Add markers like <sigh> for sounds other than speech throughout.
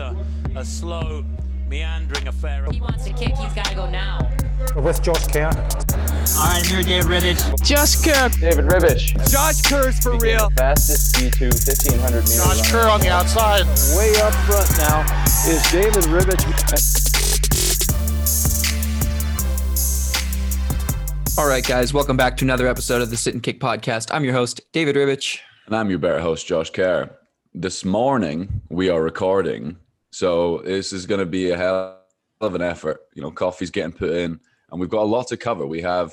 a, a slow, meandering affair. He wants to kick, he's got to go now. with Josh Kerr. All right, I'm here, Dave Ribich. Just Kerr. David Ribich. Josh Kerr's for real. Fastest D2 1500 meter Josh. Kerr on the outside. Way up front now is David Ribich. All right, guys, welcome back to another episode of the Sit and Kick podcast. I'm your host, David Ribich. And I'm your better host, Josh Kerr. This morning we are recording, so this is going to be a hell of an effort. You know, coffee's getting put in, and we've got a lot to cover. We have,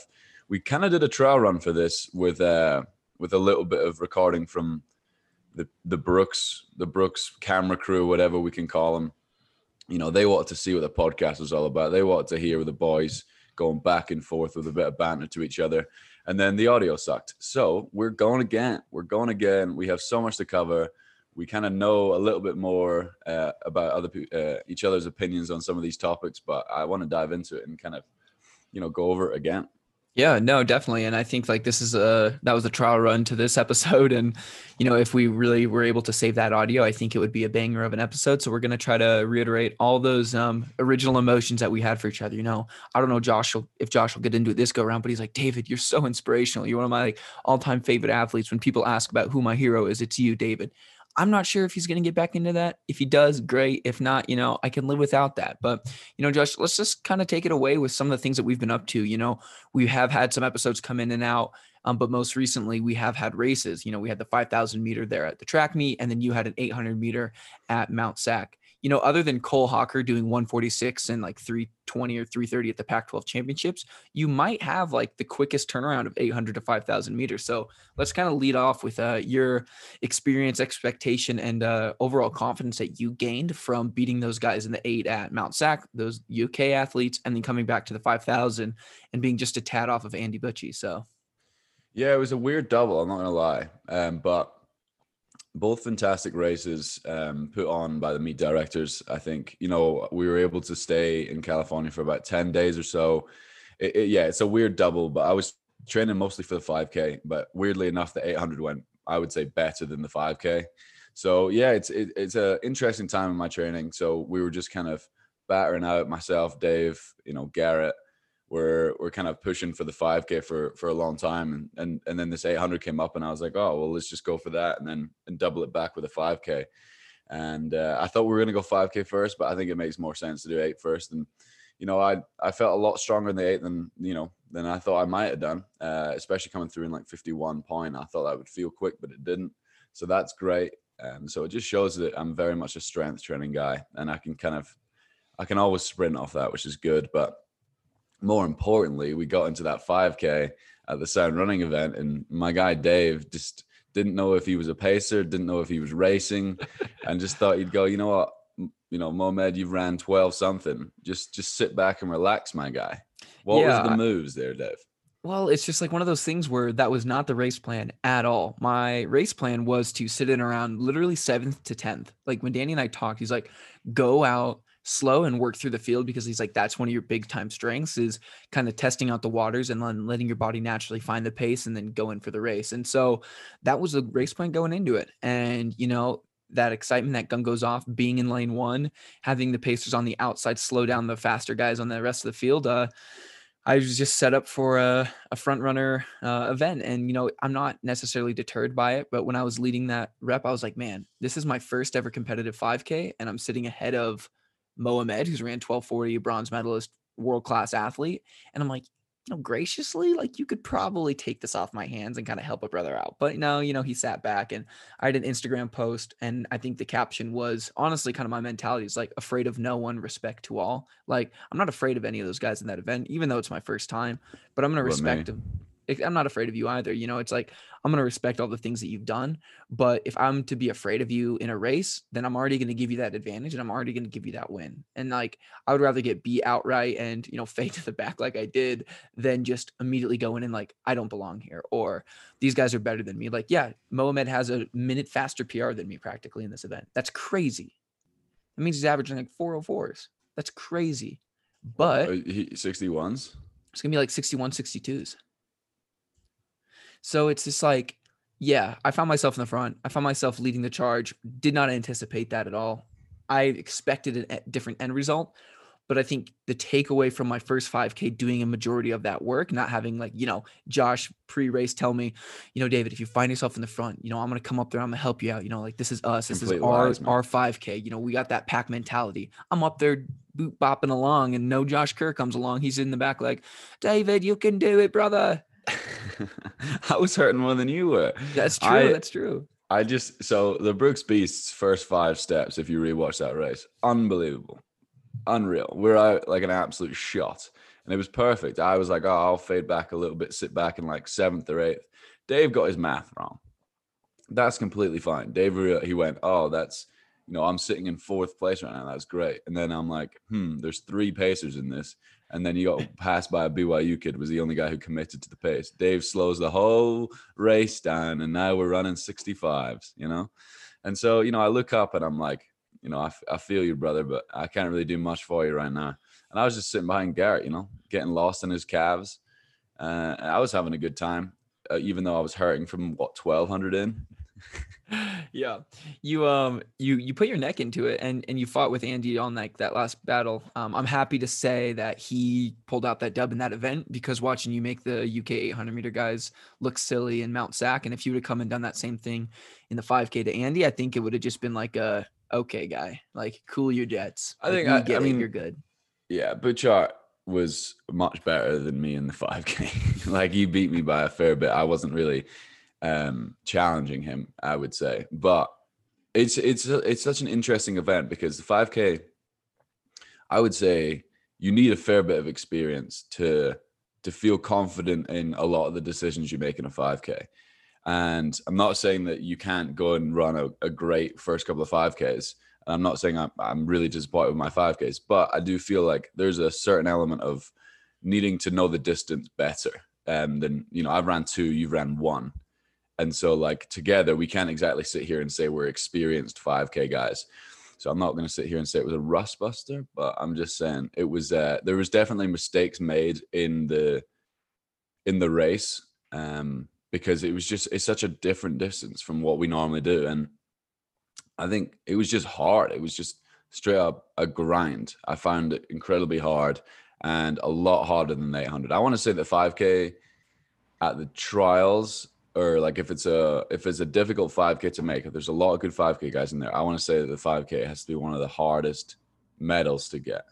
we kind of did a trial run for this with uh with a little bit of recording from the the Brooks the Brooks camera crew, whatever we can call them. You know, they wanted to see what the podcast was all about. They wanted to hear the boys going back and forth with a bit of banter to each other and then the audio sucked. So we're going again. We're going again. We have so much to cover. We kind of know a little bit more uh, about other uh, each other's opinions on some of these topics, but I want to dive into it and kind of, you know, go over it again. Yeah, no, definitely. And I think like this is a that was a trial run to this <laughs> episode. And you know, if we really were able to save that audio, I think it would be a banger of an episode. So we're gonna try to reiterate all those um original emotions that we had for each other. You know, I don't know Josh will, if Josh will get into it this go around, but he's like, David, you're so inspirational. You're one of my like all-time favorite athletes. When people ask about who my hero is, it's you, David. I'm not sure if he's going to get back into that. If he does, great. If not, you know, I can live without that. But, you know, Josh, let's just kind of take it away with some of the things that we've been up to. You know, we have had some episodes come in and out, um, but most recently we have had races. You know, we had the 5,000 meter there at the track meet, and then you had an 800 meter at Mount Sac. You know, other than Cole Hocker doing 146 and like 320 or 330 at the Pac 12 championships, you might have like the quickest turnaround of 800 to 5,000 meters. So let's kind of lead off with uh, your experience, expectation, and uh, overall confidence that you gained from beating those guys in the eight at Mount Sac, those UK athletes, and then coming back to the 5,000 and being just a tad off of Andy Butchart. So, Yeah, it was a weird double. I'm not gonna lie, um, but both fantastic races um, put on by the meet directors. I think you know we were able to stay in California for about ten days or so. It, it- yeah, it's a weird double, but I was training mostly for the 5K. But weirdly enough, the 800 went, I would say, better than the 5K. So yeah, it's it, it's a interesting time in my training. So we were just kind of battering out myself, Dave, you know, Garrett we're we're kind of pushing for the 5k for for a long time. And and and then this 800 came up and i was like oh well let's just go for that and then and double it back with a 5k and uh, i thought we were going to go 5k first but i think it makes more sense to do eight first. And you know i i felt a lot stronger in the eight than you know than i thought i might have done uh, especially coming through in like 51 point. I thought that would feel quick but it didn't. So that's great. Um, so it just shows that i'm very much a strength training guy and i can kind of i can always sprint off that which is good. But more importantly, we got into that 5K at the Sound Running event, and my guy Dave just didn't know if he was a pacer, didn't know if he was racing, and just thought he'd go, you know what, you know, Mohamed, you've ran 12 something. Just just sit back and relax, my guy. What Yeah, was the moves there, Dave? well, it's just like one of those things where that was not the race plan at all. My race plan was to sit in around literally seventh to 10th. Like when Danny and I talked, he's like, go out slow and work through the field because he's like, that's one of your big time strengths is kind of testing out the waters and then letting your body naturally find the pace and then go in for the race. And so that was the race plan going into it. And, you know, that excitement, that gun goes off, being in lane one, having the pacers on the outside slow down the faster guys on the rest of the field. Uh, I was just set up for a, a front runner uh, event. And, you know, I'm not necessarily deterred by it. But when I was leading that rep, I was like, man, this is my first ever competitive 5K. And I'm sitting ahead of Mohamed, who's ran 1240, bronze medalist, world class athlete. And I'm like, you know, graciously, like you could probably take this off my hands and kind of help a brother out. But no, you know, he sat back and I had an Instagram post. And I think the caption was honestly kind of my mentality is like afraid of no one, respect to all. Like I'm not afraid of any of those guys in that event, even though it's my first time, but I'm going to me? respect them. I'm not afraid of you either. You know, it's like I'm going to respect all the things that you've done. But if I'm to be afraid of you in a race, then I'm already going to give you that advantage and I'm already going to give you that win. And like, I would rather get beat outright and, you know, <laughs> fade to the back like I did than just immediately go in and like, I don't belong here or these guys are better than me. Like, yeah, Mohamed has a minute faster PR than me practically in this event. That's crazy. That means he's averaging like 404s. That's crazy. But Uh, he- 61s? it's gonna be like 61 62s so it's just like yeah i found myself in the front i found myself leading the charge did not anticipate that at all I expected a different end result, but I think the takeaway from my first 5K doing a majority of that work, not having like, you know, Josh pre race tell me, you know, David, if you find yourself in the front, you know, I'm going to come up there, I'm going to help you out. You know, like this is us, this Complete is our, our 5K. You know, we got that pack mentality. I'm up there boot bopping along, and no Josh Kerr comes along. He's in the back, like, David, you can do it, brother. <laughs> I was hurting more than you were. That's true. I- that's true. I just so the Brooks Beasts first five steps, if you rewatch that race, unbelievable, unreal. We're out like an absolute shot, and it was perfect. I was like, oh, I'll fade back a little bit, sit back in like seventh or eighth. Dave got his math wrong. That's completely fine. Dave, he went, oh, that's you know, I'm sitting in fourth place right now. That's great. And then I'm like, hmm, there's three pacers in this. And then you got passed by a BYU kid, was the only guy who committed to the pace. Dave slows the whole race down, and now we're running 65s, you know? And so, you know, I look up and I'm like, you know, I, I feel you, brother, but I can't really do much for you right now. And I was just sitting behind Garrett, you know, getting lost in his calves. Uh, I was having a good time, uh, even though I was hurting from what, 1200 in? Yeah. You um you you put your neck into it and and you fought with andy on like that last battle. Um i'm happy to say that he pulled out that dub in that event because watching you make the uk 800 meter guys look silly in mount sac and if you would have come and done that same thing in the 5k to andy i think it would have just been like a okay guy. Like cool your jets. I think I- I it, mean, you're good. Yeah, Butchart was much better than me in the 5K. <laughs> like he beat me by a fair bit. I wasn't really um challenging him, I would say. But it's it's it's such an interesting event because the 5K I would say you need a fair bit of experience to to feel confident in a lot of the decisions you make in a 5K. And I'm not saying that you can't go and run a, a great first couple of 5Ks. And I'm not saying I'm, I'm really disappointed with my 5Ks, but I do feel like there's a certain element of needing to know the distance better. Um, than you know, I've ran two, you've ran one. And so, like, together, we can't exactly sit here and say we're experienced 5K guys. So I'm not going to sit here and say it was a rust buster, but I'm just saying it was. Uh, there was definitely mistakes made in the in the race um, because it was just it's such a different distance from what we normally do, and I think it was just hard. It was just straight up a grind. I found it incredibly hard and a lot harder than the 800. I want to say that 5K at the trials or like if it's a if it's a difficult 5k to make there's a lot of good 5k guys in there i want to say that the 5k has to be one of the hardest medals to get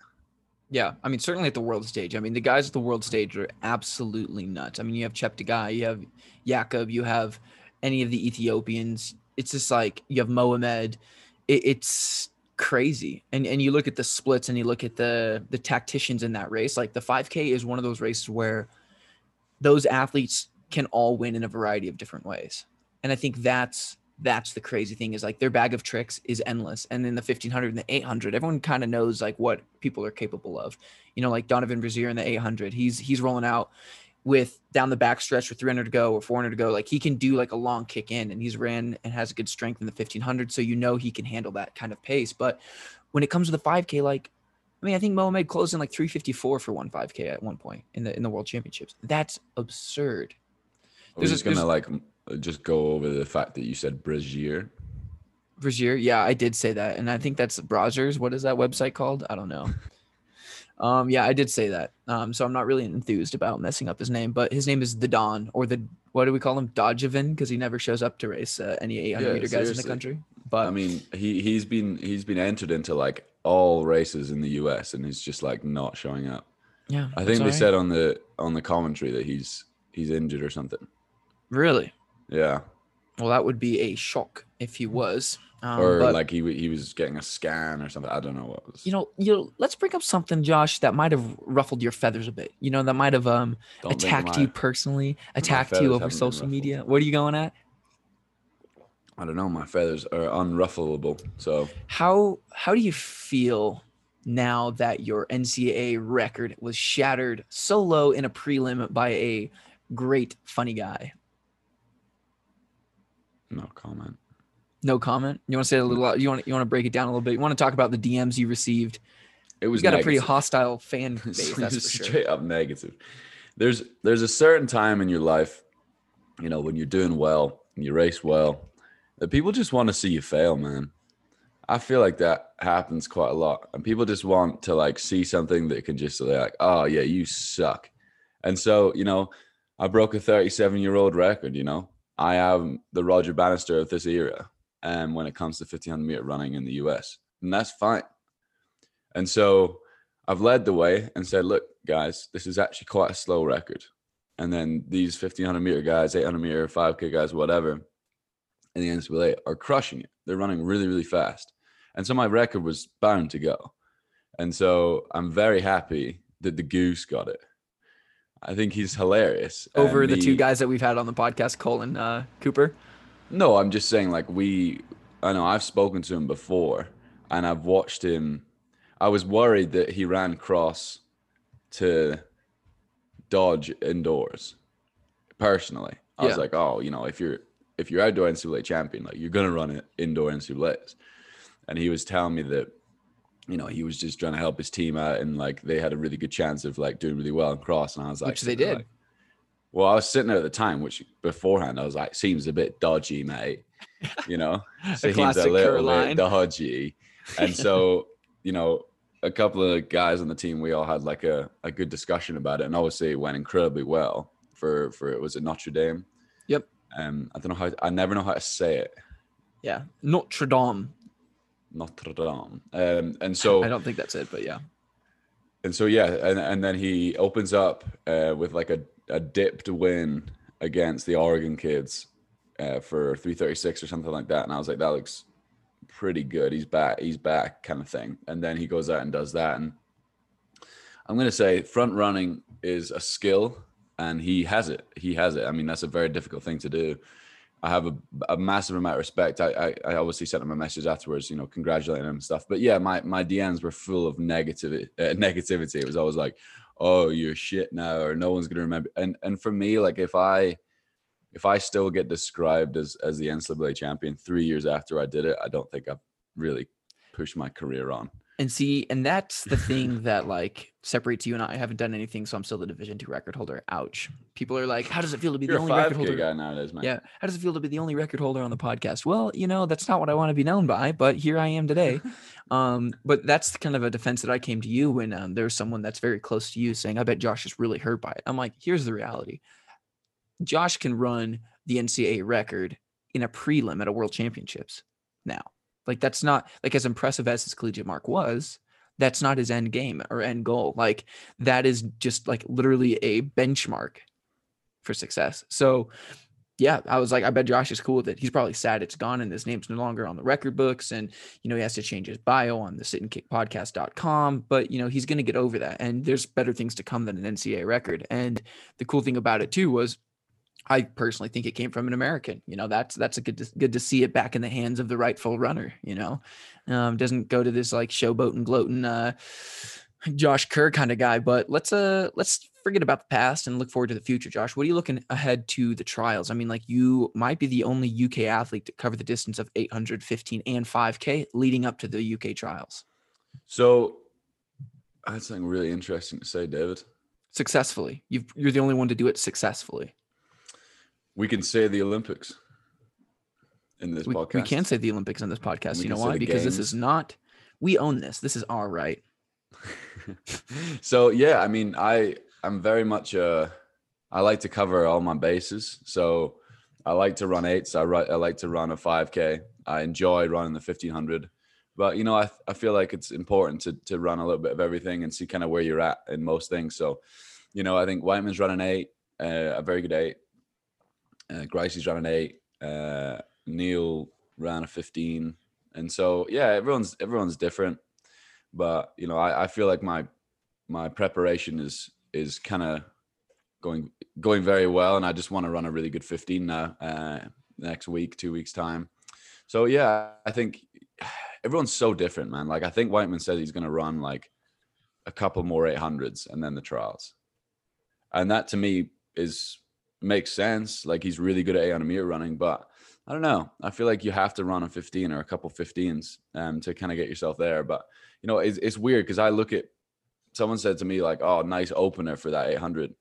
Yeah, I mean certainly at the world stage. I mean the guys at the world stage are absolutely nuts. I mean you have Cheptegei, you have Jakob, you have any of the Ethiopians. It's just like you have Mohamed. It, it's crazy. And and you look at the splits and you look at the the tacticians in that race. Like the 5K is one of those races where those athletes can all win in a variety of different ways. And I think that's that's the crazy thing is like their bag of tricks is endless. And in the 1500 and the 800, everyone kind of knows like what people are capable of. You know, like Donavan Brazier in the 800, he's he's rolling out with down the back stretch with 300 to go or 400 to go. Like he can do like a long kick in and he's ran and has a good strength in the 1500. So you know he can handle that kind of pace. But when it comes to the 5K, like I mean, I think Mohamed closed in like 354 for one 5K at one point in the in the World Championships. That's absurd. There's a- just gonna like just go over the fact that you said brazier Brazier, yeah, I did say that, and I think that's Brazzers. What is that website called? I don't know. <laughs> um, yeah, I did say that. Um, so I'm not really enthused about messing up his name, but his name is the Don, or the what do we call him, Dodgevin, because he never shows up to race uh, any 800 Yeah, meter guys in the country. But i mean he he's been he's been entered into like all races in the us and he's just like not showing up yeah, i think they right. said on the on the commentary that he's he's injured or something really. yeah Well, that would be a shock if he was. Um, or but- like he he was getting a scan or something i don't know what was you know, you know, let's bring up something, Josh, that might have ruffled your feathers a bit. You know, that might have um Don't attacked my- you personally, attacked you over social media. What are you going at? i don't know my feathers are unruffleable so How how do you feel now that your NCAA record was shattered so low in a prelim by a great funny guy? No comment No comment. You want to say a little? You want you want to break it down a little bit? You want to talk about the DMs you received? it was You got a pretty hostile fan <laughs> base, that's for sure. straight up negative. There's there's a certain time in your life, you know, when you're doing well and you race well, that people just want to see you fail, man. I feel like that happens quite a lot, and people just want to like see something that can just say like, "Oh yeah, you suck," and so you know, I broke a 37 year old record. You know, I am the Roger Bannister of this era, and when it comes to 1500 meter running in the US, and that's fine. And so I've led the way and said, "Look, guys, this is actually quite a slow record," and then these 1500 meter guys, 800 meter, 5k guys, whatever, in the NCAA are crushing it. They're running really, really fast. And so my record was bound to go. And so I'm very happy that the goose got it. I think he's hilarious. Over And the two guys that we've had on the podcast, Cole and uh, Cooper. No, I'm just saying, like, we, I know I've spoken to him before and I've watched him. I was worried that he ran cross to dodge indoors personally. I was like, oh, you know, if you're, if you're outdoor NCAA champion, like you're gonna run it indoor NCAAs. And he was telling me that, you know, he was just trying to help his team out, and like they had a really good chance of like doing really well in cross. And I was like, Which they did. like- well, I was sitting there at the time, which beforehand I was like, seems a bit dodgy, mate. <laughs> You know, seems a little bit dodgy. And so, <laughs> you know, a couple of guys on the team, we all had like a, a good discussion about it, and obviously it went incredibly well for for it was at Notre Dame. Yep. Um, I don't know how I never know how to say it. Yeah. Notre Dame. Notre Dame. Um, and so I don't think that's it, but yeah. and so yeah, and and then he opens up uh, with like a a dipped win against the Oregon kids uh, for 336 or something like that, and I was like, that looks pretty good. He's back. He's back, kind of thing. And then he goes out and does that, and I'm gonna say front running is a skill, and he has it. He has it. I mean, that's a very difficult thing to do. I have a, a massive amount of respect. I, I, I obviously sent him a message afterwards, you know, congratulating him and stuff. But yeah, my, my DMs were full of negativity. <laughs> Uh, negativity. It was always like, "Oh, you're shit now," or "No one's gonna remember." And and for me, like if I if I still get described as as the NCAA champion three years after I did it, I don't think I've really pushed my career on. And see, and that's the thing <laughs> that like separates you and I. I haven't done anything, so I'm still the Division two record holder. Ouch. People are like, "How does it feel to be You're the only record 5K holder?" guy nowadays, man. Yeah. How does it feel to be the only record holder on the podcast? Well, you know, that's not what I want to be known by, but here I am today. <laughs> um, but that's kind of a defense that I came to you when um, there's someone that's very close to you saying, I bet Josh is really hurt by it. I'm like, here's the reality. Josh can run the NCAA record in a prelim at a world championships now. Like that's not like as impressive as his collegiate mark was, that's not his end game or end goal. Like that is just like literally a benchmark for success. So yeah, I was like, I bet Josh is cool with it. He's probably sad it's gone and his name's no longer on the record books. And, you know, he has to change his bio on the sit and kick podcast.com. But, you know, he's going to get over that. And there's better things to come than an NCAA record. And the cool thing about it too was I personally think it came from an American. You know, that's that's a good to, good to see it back in the hands of the rightful runner. You know, um, doesn't go to this like showboat and gloating, uh, Josh Kerr kind of guy. But let's uh let's forget about the past and look forward to the future. Josh, what are you looking ahead to the trials? I mean, like you might be the only UK athlete to cover the distance of 815 and 5K leading up to the UK trials So I had something really interesting to say, David. successfully. You've, you're the only one to do it successfully. We can say the Olympics in this We, podcast. we can say the Olympics in this podcast. You know why? Because this is not. We own this. This is our right. <laughs> so yeah, I mean, I I'm very much uh I like to cover all my bases. So I like to run eights. I ri- I like to run a 5K. I enjoy running the 1500. But you know, I I feel like it's important to to run a little bit of everything and see kind of where you're at in most things. So, you know, I think Wightman's running eight, uh, a very good eight. Uh, Gricey's running eight. Uh, Neil ran a 15. And so yeah, everyone's everyone's different. But you know, I, I feel like my my preparation is is kind of going going very well, and I just want to run a really good 15 now uh, next week, two weeks time. So yeah, I think everyone's so different, man. Like I think Wightman says he's going to run like a couple more 800s and then the trials, and that to me is makes sense. Like he's really good at 800 meter running, but I don't know. I feel like you have to run a 15 or a couple 15s um, to kind of get yourself there. But you know, it's, it's weird because I look at someone said to me like, "Oh, nice opener for that 800."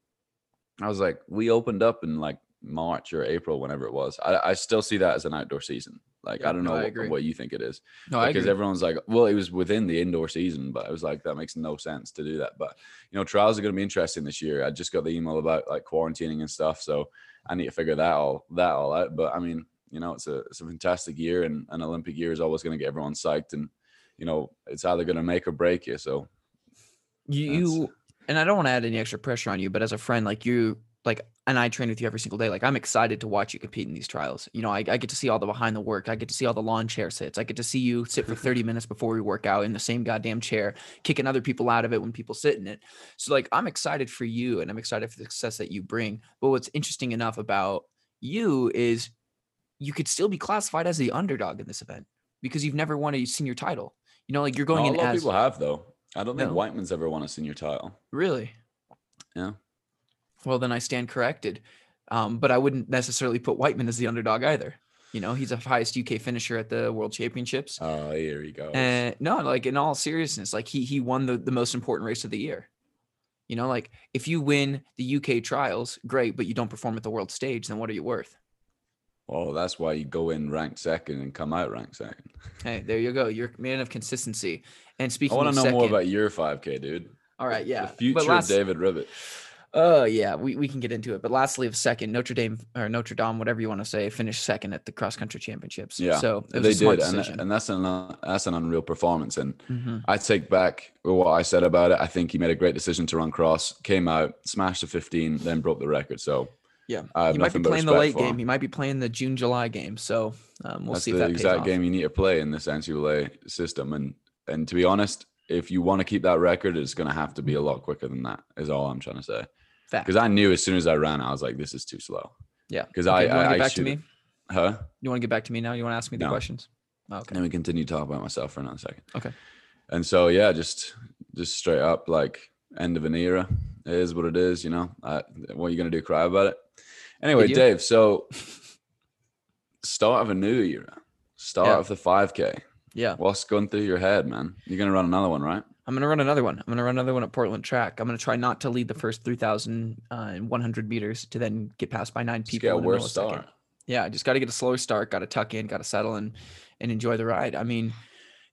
I was like, "We opened up in like March or April, whenever it was. I, I still see that as an outdoor season. Like Yeah, I don't no, know I what, agree. what you think it is No, I because everyone's like, well, it was within the indoor season, but I was like, that makes no sense to do that. But you know, trials are going to be interesting this year. I just got the email about like quarantining and stuff, so I need to figure that all that all out. But I mean, you know, it's a it's a fantastic year, and an Olympic year is always going to get everyone psyched, and you know, it's either going to make or break you. So you, you and I don't want to add any extra pressure on you, but as a friend, like you, like, and I train with you every single day. Like, I'm excited to watch you compete in these trials. You know, I, I get to see all the behind the work. I get to see all the lawn chair sits. I get to see you sit for 30 <laughs> minutes before we work out in the same goddamn chair, kicking other people out of it when people sit in it. So, like, I'm excited for you and I'm excited for the success that you bring. But what's interesting enough about you is you could still be classified as the underdog in this event because you've never won a senior title. You know, like you're going Not in a lot of as people have though. I don't think No. Wightman's ever won a senior title. really. Yeah. Well, then I stand corrected. Um, but I wouldn't necessarily put Wightman as the underdog either. You know, he's the highest UK finisher at the World Championships. Oh, here he goes. And no, like in all seriousness, like he he won the, the most important race of the year. You know, like if you win the UK trials, great, but you don't perform at the world stage, then what are you worth? well, that's why you go in ranked second and come out ranked second. Hey, there you go. You're a man of consistency. And speaking, I want to know more about your 5K, dude. all right, yeah. the future last- of David Ribich. Oh yeah, we, we can get into it. But lastly, of second, Notre Dame or Notre Dame, whatever you want to say, finished second at the cross country championships. Yeah, so it was they a smart did, and, and that's an uh, that's an unreal performance. And Mhm. I take back what I said about it. I think he made a great decision to run cross, came out, smashed the 15, then broke the record. So Yeah, he might be playing the late game. him. He might be playing the June July game. So um, we'll that's see if the that exact off. game you need to play in this NCAA system. And and to be honest, if you want to keep that record, it's going to have to be a lot quicker than that. Is all I'm trying to say. Fact. Because I knew as soon as I ran, I was like, this is too slow. Yeah, 'cause Okay, I- you want I- to I get back to me. Huh? You want to get back to me now? You want to ask me the No. questions? Oh, okay. Let me continue to talk about myself for another second. Okay. And so yeah, just just straight up like end of an era. It is what it is, you know. I, what are you gonna do? Cry about it? Anyway. Dave. So start of a new era. Start Yeah. of the 5K. Yeah, What's going through your head, man? You're gonna run another one, right? I'm gonna run another one. I'm gonna run another one at Portland Track. I'm gonna try not to lead the first 3,100 uh, meters to then get passed by nine Just people. get a worse start. yeah, I just got to get a slower start, got to tuck in, got to settle and and enjoy the ride. I mean,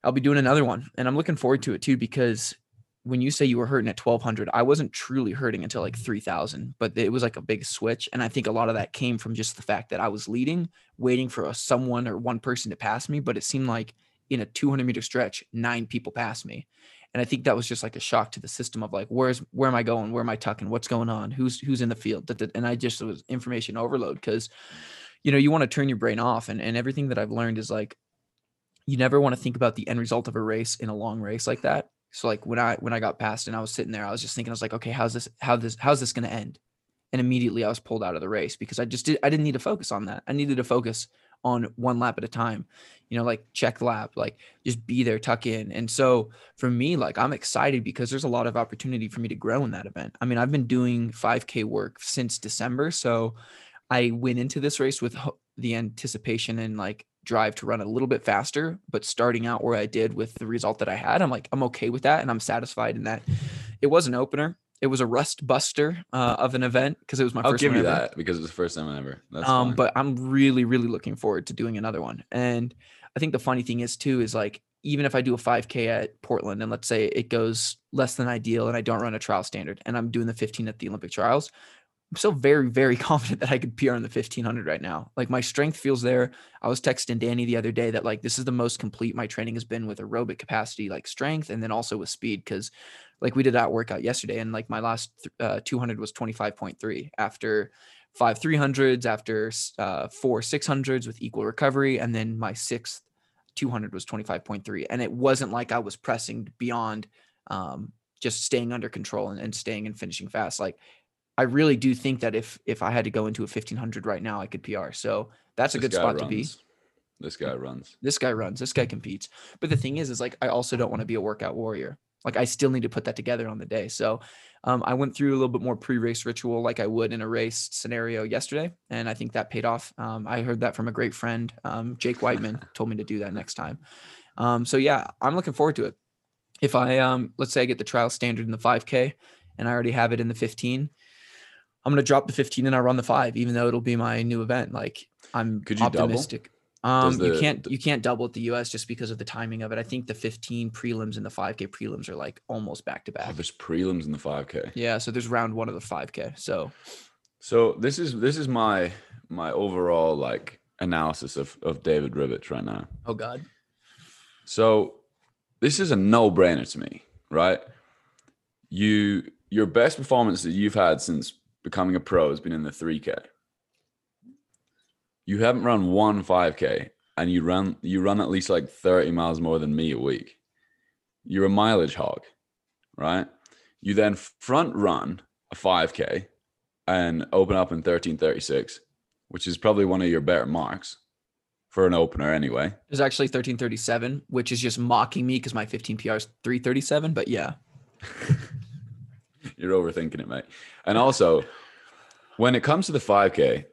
I'll be doing another one, and I'm looking forward to it too because when you say you were hurting at 1200, I wasn't truly hurting until like 3000, but it was like a big switch, and I think a lot of that came from just the fact that I was leading, waiting for a someone or one person to pass me, but it seemed like in a 200 meter stretch, nine people passed me. And I think that was just like a shock to the system of like, where's where am I going? Where am I tucking? What's going on? Who's who's in the field? And I just was information overload because you know you want to turn your brain off and, and everything that i've learned is like you never want to think about the end result of a race in a long race like that so like when i when i got past and i was sitting there i was just thinking i was like okay how's this how this how's this going to end and immediately i was pulled out of the race because i just did i didn't need to focus on that i needed to focus on one lap at a time you know like check lap like just be there tuck in and so for me like i'm excited because there's a lot of opportunity for me to grow in that event i mean i've been doing 5k work since december so I went into this race with the anticipation and like drive to run a little bit faster, but starting out where I did with the result that I had, I'm like, I'm okay with that. And I'm satisfied in that it was an opener. It was a rust buster uh, of an event because it was my I'll first give one you ever. that because it's the first time ever. That's um, fine. but I'm really, really looking forward to doing another one. And I think the funny thing is too is like even if I do a 5K at Portland and let's say it goes less than ideal and I don't run a trial standard and I'm doing the 15 at the Olympic trials, I'm still very, very <laughs> confident that I could PR on the 1500 right now. Like my strength feels there. I was texting Danny the other day that like this is the most complete my training has been with aerobic capacity, like strength, and then also with speed. Cause like we did that workout yesterday and like my last uh, 200 was 25.3 after five 300s, after uh, four 600s with equal recovery. And then my sixth 200 was 25.3. And it wasn't like I was pressing beyond um, just staying under control and, and staying and finishing fast. Like I really do think that if if I had to go into a 1500 right now, I could PR. So that's a This good spot to be. This guy runs. This guy runs. This guy competes. But the thing is, is like I also don't want to be a workout warrior. Like I still need to put that together on the day. So um, I went through a little bit more pre-race ritual, like I would in a race scenario yesterday, and I think that paid off. Um, I heard that from a great friend, um, Jake Wightman, <laughs> told me to do that next time. Um, so yeah, I'm looking forward to it. If I um, let's say I get the trial standard in the 5K, and I already have it in the 15, I'm gonna drop the 15 and I run the five, even though it'll be my new event. Like I'm Could you double? optimistic. Um, you can't you can't double at the US just because of the timing of it. I think the 15 prelims and the 5K prelims are like almost back to Oh, back. there's prelims in the 5K. Yeah, so there's round one of the 5K. So So this is this is my my overall like analysis of of David Ribich right now. oh god. So this is a no-brainer to me, right? You your best performance that you've had since becoming a pro has been in the 3K. You haven't run one 5K and you run you run at least like 30 miles more than me a week. You're a mileage hog, right? You then front run a 5K and open up in 1336, which is probably one of your better marks for an opener anyway. There's actually 1337, which is just mocking me because my 15 PR is 337. But yeah, <laughs> You're overthinking it, mate. And also, when it comes to the 5K,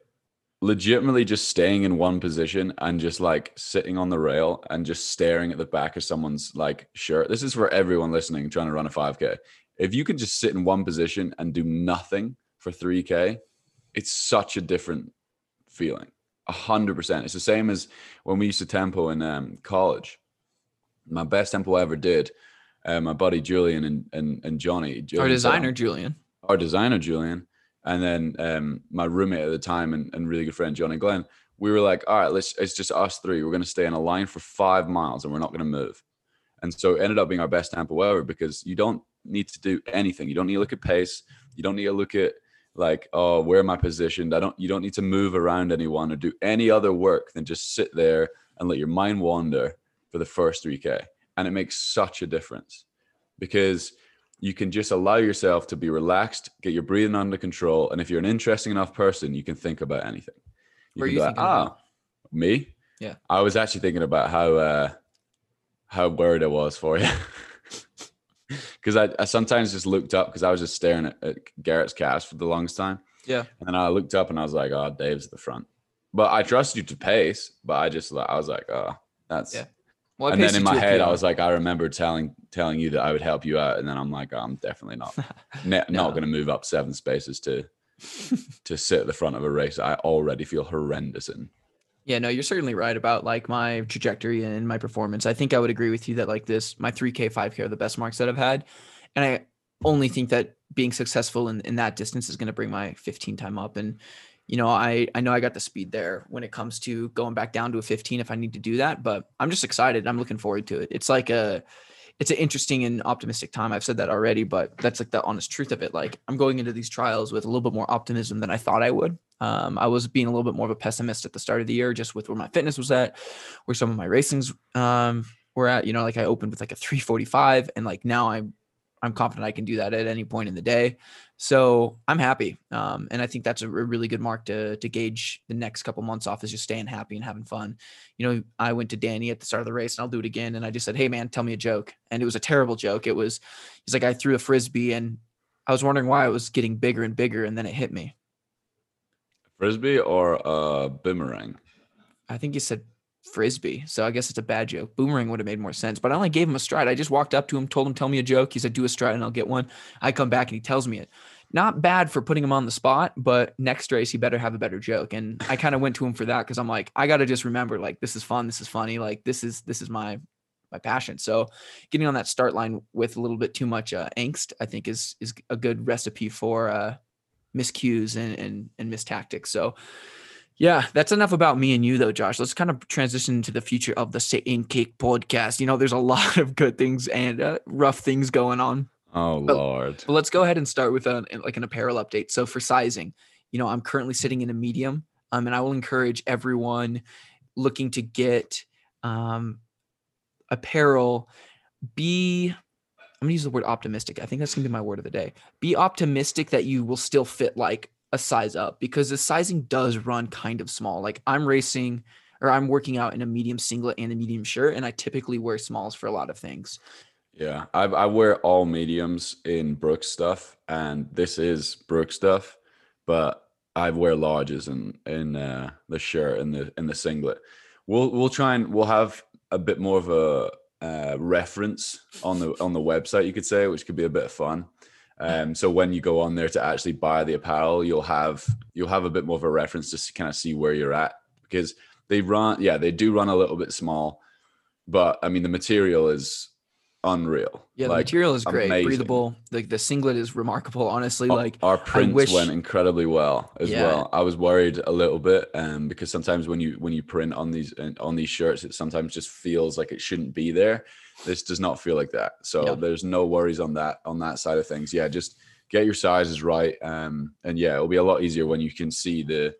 legitimately just staying in one position and just like sitting on the rail and just staring at the back of someone's like shirt. This is for everyone listening trying to run a 5K. If you can just sit in one position and do nothing for 3K, it's such a different feeling. A hundred percent. It's the same as when we used to tempo in um, college. My best tempo I ever did. Uh, my buddy Julian and and, and Johnny. our designer Julian. our designer Julian, and then um, my roommate at the time and, and really good friend Johnny Glenn. We were like, all right, let's it's just us three. We're gonna stay in a line for five miles and we're not gonna move. And so it ended up being our best tempo ever because you don't need to do anything. You don't need to look at pace. You don't need to look at like, oh, where am I positioned? I don't you don't need to move around anyone or do any other work than just sit there and let your mind wander for the first 3K. And it makes such a difference because you can just allow yourself to be relaxed, get your breathing under control. And if you're an interesting enough person, you can think about anything. You are can you like, ah, about?" me? Yeah. I was actually thinking about how uh how worried I was for <laughs> you. Because I, I sometimes just looked up because I was just staring at, at Garrett's cast for the longest time. Yeah. And I looked up and I was like, oh, Dave's at the front. But I trusted you to pace, but I just I was like, oh, that's Yeah. Well, and then in my head, I was like, I remember telling telling you that I would help you out, and then I'm like, oh, I'm definitely not <laughs> ne- No. not going to move up seven spaces to <laughs> to sit at the front of a race. I already feel horrendous in. Yeah, no, you're certainly right about like my trajectory and my performance. I think I would agree with you that like this, my 3K, 5K are the best marks that I've had. And I only think that being successful in, in that distance is going to bring my 15 time up. And, you know, I, I know I got the speed there when it comes to going back down to a 15 if I need to do that, but I'm just excited. I'm looking forward to it. It's like a, it's an interesting and optimistic time. I've said that already, but that's like the honest truth of it. Like I'm going into these trials with a little bit more optimism than I thought I would. Um, I was being a little bit more of a pessimist at the start of the year, just with where my fitness was at, where some of my racings um, were at. You know, like I opened with like a 345, and like now I'm I'm confident I can do that at any point in the day. So I'm happy, um, and I think that's a really good mark to to gauge the next couple months off is just staying happy and having fun. You know, I went to Danny at the start of the race, and I'll do it again. And I just said, "Hey, man, tell me a joke," and it was a terrible joke. It was he's like I threw a frisbee, and I was wondering why it was getting bigger and bigger, and then it hit me. Frisbee or uh, boomerang? I think he said frisbee. So I guess it's a bad joke. Boomerang would have made more sense. But I only gave him a stride. I just walked up to him, told him, tell me a joke. He said, do a stride and I'll get one. I come back and he tells me it. Not bad for putting him on the spot, but next race he better have a better joke. And I kind of went to him for that because I'm like, I gotta just remember, like, this is fun, this is funny, like this is this is my my passion. So getting on that start line with a little bit too much uh, angst, I think is is a good recipe for uh miscues and and and mistactics. So yeah, that's enough about me and you, though, Josh. Let's kind of transition to the future of the Sit and Kick podcast. You know, there's a <laughs> lot of good things and uh, rough things going on. Oh But- lord. But let's go ahead and start with a, like an apparel update. So for sizing, you know, I'm currently sitting in a medium, um, and I will encourage everyone looking to get um, apparel. Be I'm gonna use the word optimistic. I think that's gonna be my word of the day. Be optimistic that you will still fit like a size up because the sizing does run kind of small. Like I'm racing or I'm working out in a medium singlet and a medium shirt, and I typically wear smalls for a lot of things. Yeah, I, I wear all mediums in Brooks stuff, and this is Brooks stuff, but I wear larges in in uh, the shirt and the in the singlet. We'll we'll try and we'll have a bit more of a uh, reference on the on the website, you could say, which could be a bit of fun. Um, so when you go on there to actually buy the apparel, you'll have you'll have a bit more of a reference just to kind of see where you're at because they run, yeah, they do run a little bit small, but I mean the material is unreal. Yeah, the Like, material is great, amazing. breathable. Like the singlet is remarkable. Honestly, Our- like our prints wish- went incredibly well as Yeah. well. I was worried a little bit um, because sometimes when you when you print on these on these shirts, it sometimes just feels like it shouldn't be there. This does not feel like that. So Yeah. there's no worries on that on that side of things. Yeah, just get your sizes right, um, and yeah, it'll be a lot easier when you can see the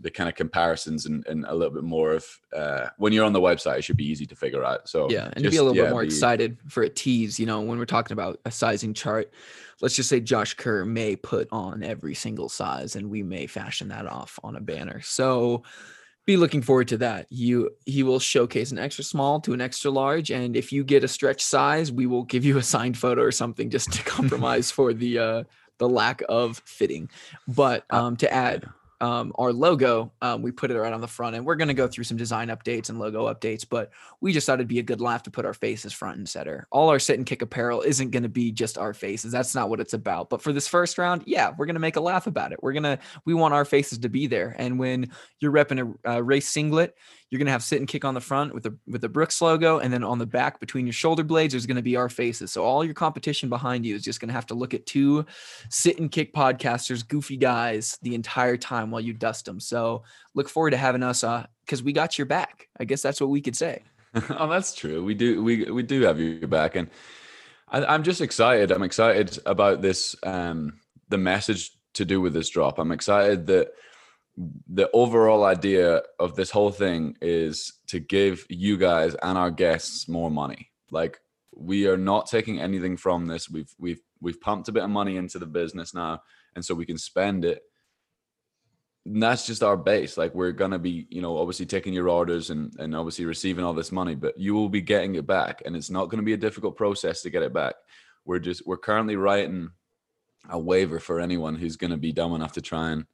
the kind of comparisons and, and a little bit more of uh, when you're on the website. It should be easy to figure out. So yeah, and to be a little yeah, bit more be- excited for a tease, you know, when we're talking about a sizing chart, let's just say Josh Kerr may put on every single size and we may fashion that off on a banner. So be looking forward to that. You he will showcase an extra small to an extra large and if you get a stretch size, we will give you a signed photo or something just to <laughs> compromise for the uh the lack of fitting. But um to add um, our logo, um, we put it right on the front, and we're going to go through some design updates and logo updates. But we just thought it'd be a good laugh to put our faces front and center. All our sit and kick apparel isn't going to be just our faces. That's not what it's about. But for this first round, yeah, we're going to make a laugh about it. We're gonna we want our faces to be there. And when you're repping a, a race singlet, you're gonna have sit and kick on the front with the with the Brooks logo, and then on the back between your shoulder blades, there's gonna be our faces. So all your competition behind you is just gonna have to look at two sit and kick podcasters, goofy guys, the entire time while you dust them. So look forward to having us, uh, because we got your back. I guess that's what we could say. <laughs> oh, that's true. We do we we do have your back, and I, I'm just excited. I'm excited about this. Um, the message to do with this drop. I'm excited that the overall idea of this whole thing is to give you guys and our guests more money. Like we are not taking anything from this. We've we've we've pumped a bit of money into the business now, and so we can spend it and that's just our base. Like we're gonna be, you know, obviously taking your orders and and obviously receiving all this money, but you will be getting it back, and it's not gonna be a difficult process to get it back. We're just we're currently writing a waiver for anyone who's gonna be dumb enough to try and,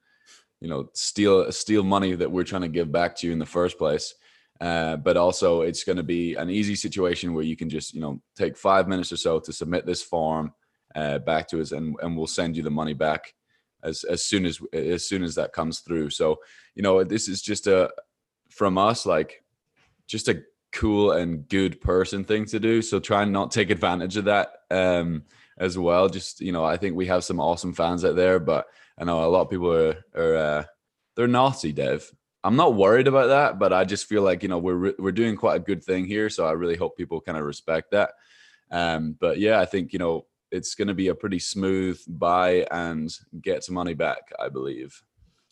you know, steal steal money that we're trying to give back to you in the first place. Uh, but also, it's going to be an easy situation where you can just, you know, take five minutes or so to submit this form uh, back to us, and and we'll send you the money back as as soon as as soon as that comes through. So you know this is just a from us like just a cool and good person thing to do. So try and not take advantage of that um, as well. Just you know I think we have some awesome fans out there, but I know a lot of people are are uh, they're naughty, Dev. I'm not worried about that, but I just feel like you know we're re- we're doing quite a good thing here. So I really hope people kind of respect that. Um, but yeah, I think you know it's going to be a pretty smooth buy and get some money back, I believe.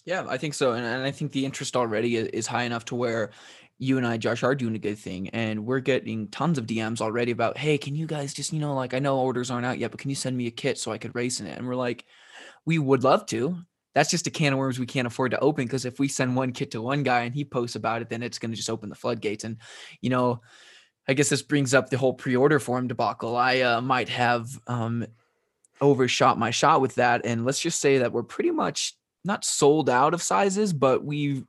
Yeah, I think so, and, and I think the interest already is high enough to where you and I, Josh, are doing a good thing, and we're getting tons of DMs already about, hey, can you guys just, you know, like I know orders aren't out yet, but can you send me a kit so I could race in it? And we're like, we would love to. That's just a can of worms we can't afford to open because if we send one kit to one guy and he posts about it, then it's going to just open the floodgates. And you know, I guess this brings up the whole pre-order form debacle. I uh, might have um, overshot my shot with that, and let's just say that we're pretty much not sold out of sizes, but we've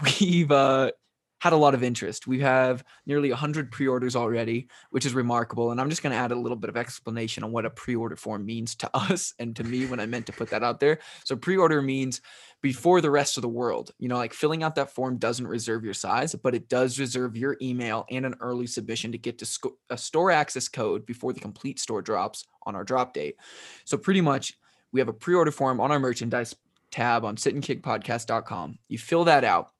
<laughs> we've uh, had a lot of interest. We have nearly 100 pre-orders already, which is remarkable. And I'm just going to add a little bit of explanation on what a pre-order form means to <laughs> us and to me when I meant to put that out there. So pre-order means before the rest of the world. You know, like filling out that form doesn't reserve your size, but it does reserve your email and an early submission to get to sco- a store access code before the complete store drops on our drop date. So pretty much we have a pre-order form on our merchandise tab on sitandkickpodcast.com. You fill that out.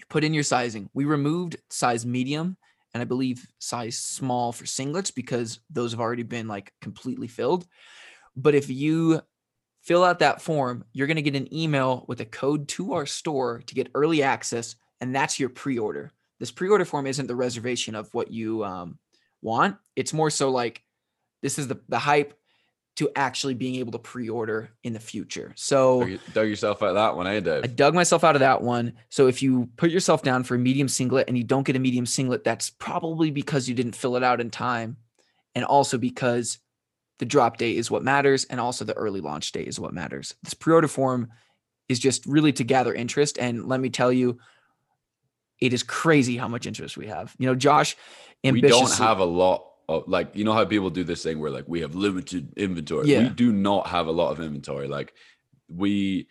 You put in your sizing. We removed size medium and I believe size small for singlets because those have already been like completely filled. But if you fill out that form, you're going to get an email with a code to our store to get early access, and that's your pre-order. This pre-order form isn't the reservation of what you um, want. It's more so like this is the the hype to actually being able to pre-order in the future. So Dug, dug yourself out of that one, eh, Dave? I dug myself out of that one. So if you put yourself down for a medium singlet and you don't get a medium singlet, that's probably because you didn't fill it out in time, and also because the drop date is what matters, and also the early launch date is what matters. This pre-order form is just really to gather interest, and let me tell you, it is crazy how much interest we have. You know, Josh, we don't have a lot of like you know how people do this thing where like we have limited inventory. Yeah. We do not have a lot of inventory. Like we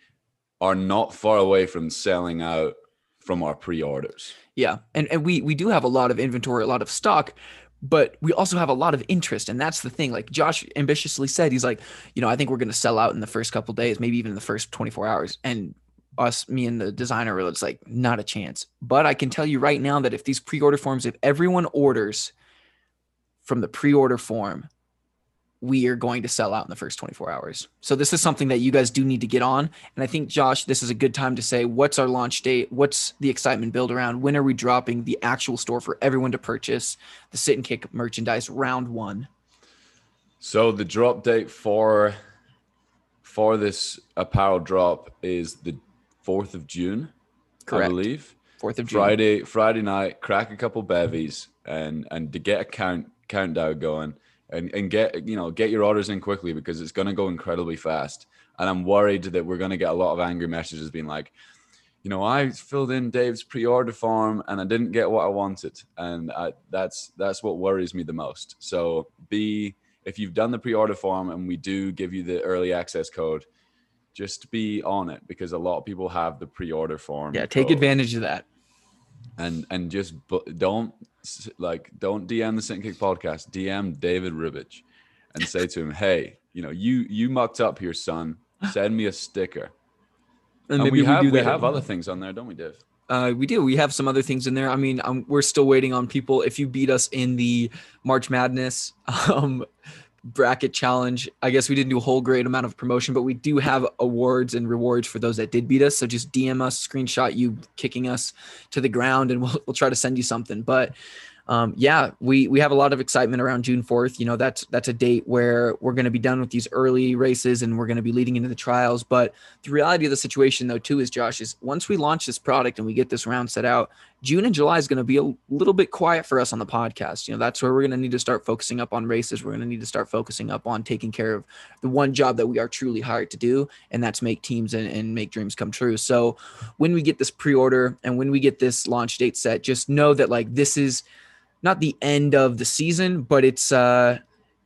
are not far away from selling out from our pre-orders. Yeah, and and we we do have a lot of inventory, a lot of stock, but we also have a lot of interest, and that's the thing. Like Josh ambitiously said, he's like, you know, I think we're going to sell out in the first couple days, maybe even in the first 24 hours, and us, me and the designer, were it's like not a chance. But I can tell you right now that if these pre-order forms, if everyone orders from the pre-order form, we are going to sell out in the first 24 hours. So this is something that you guys do need to get on. And I think Josh, this is a good time to say what's our launch date? What's the excitement build around? When are we dropping the actual store for everyone to purchase the sit and kick merchandise round one? So the drop date for for this apparel drop is the 4th of June, I Correct. believe. Fourth of June. Friday, Friday night, crack a couple bevies and and to get a count countdown going and and get you know get your orders in quickly because it's going to go incredibly fast. And I'm worried that we're going to get a lot of angry messages being like, you know, I filled in Dave's pre-order form and I didn't get what I wanted, and I, that's that's what worries me the most. So be if you've done the pre-order form and we do give you the early access code, just be on it because a lot of people have the pre-order form. Yeah, take code advantage of that. And and just don't like don't DM the Sit Kick podcast. DM David Ribich and say to him, "Hey, you know you you mucked up here, son. Send me a sticker." And, we have we, have other things on there, don't we, Dave? Uh, we do. We have some other things in there. I mean, um, we're still waiting on people. If you beat us in the March Madness <laughs> um, bracket challenge, I guess we didn't do a whole great amount of promotion, but we do have awards and rewards for those that did beat us. So just DM us, screenshot you kicking us to the ground, and <laughs> we'll, we'll try to send you something. But um, yeah, we we have a lot of excitement around June fourth. You know, that's that's a date where we're going to be done with these early races and we're going to be leading into the trials. But the reality of the situation, though, too, is Josh is once we launch this product and we get this round set out, June and July is going to be a little bit quiet for us on the podcast. You know, that's where we're going to need to start focusing up on races. We're going to need to start focusing up on taking care of the one job that we are truly hired to do, and that's make teams and, and make dreams come true. So when we get this pre-order and when we get this launch date set, just know that like this is not the end of the season, but it's uh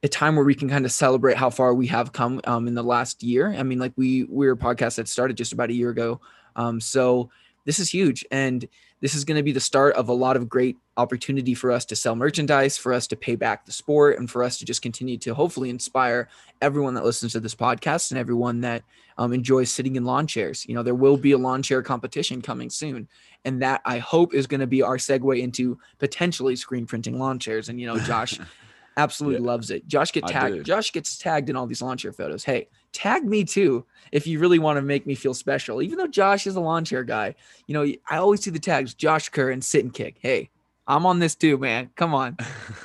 a time where we can kind of celebrate how far we have come um, in the last year. I mean, like we we're a podcast that started just about a year ago. Um, so this is huge, and this is going to be the start of a lot of great opportunity for us to sell merchandise, for us to pay back the sport, and for us to just continue to hopefully inspire everyone that listens to this podcast and everyone that um, enjoys sitting in lawn chairs. You know, there will be a lawn chair competition coming soon, and that I hope is going to be our segue into potentially screen printing lawn chairs. And you know, Josh <laughs> absolutely Yeah. loves it. Josh get tagged. Josh gets tagged in all these lawn chair photos. Hey, tag me too if you really want to make me feel special. Even though Josh is a lawn chair guy, you know, I always see the tags Josh Kerr and sit and kick. Hey, I'm on this too, man. Come on.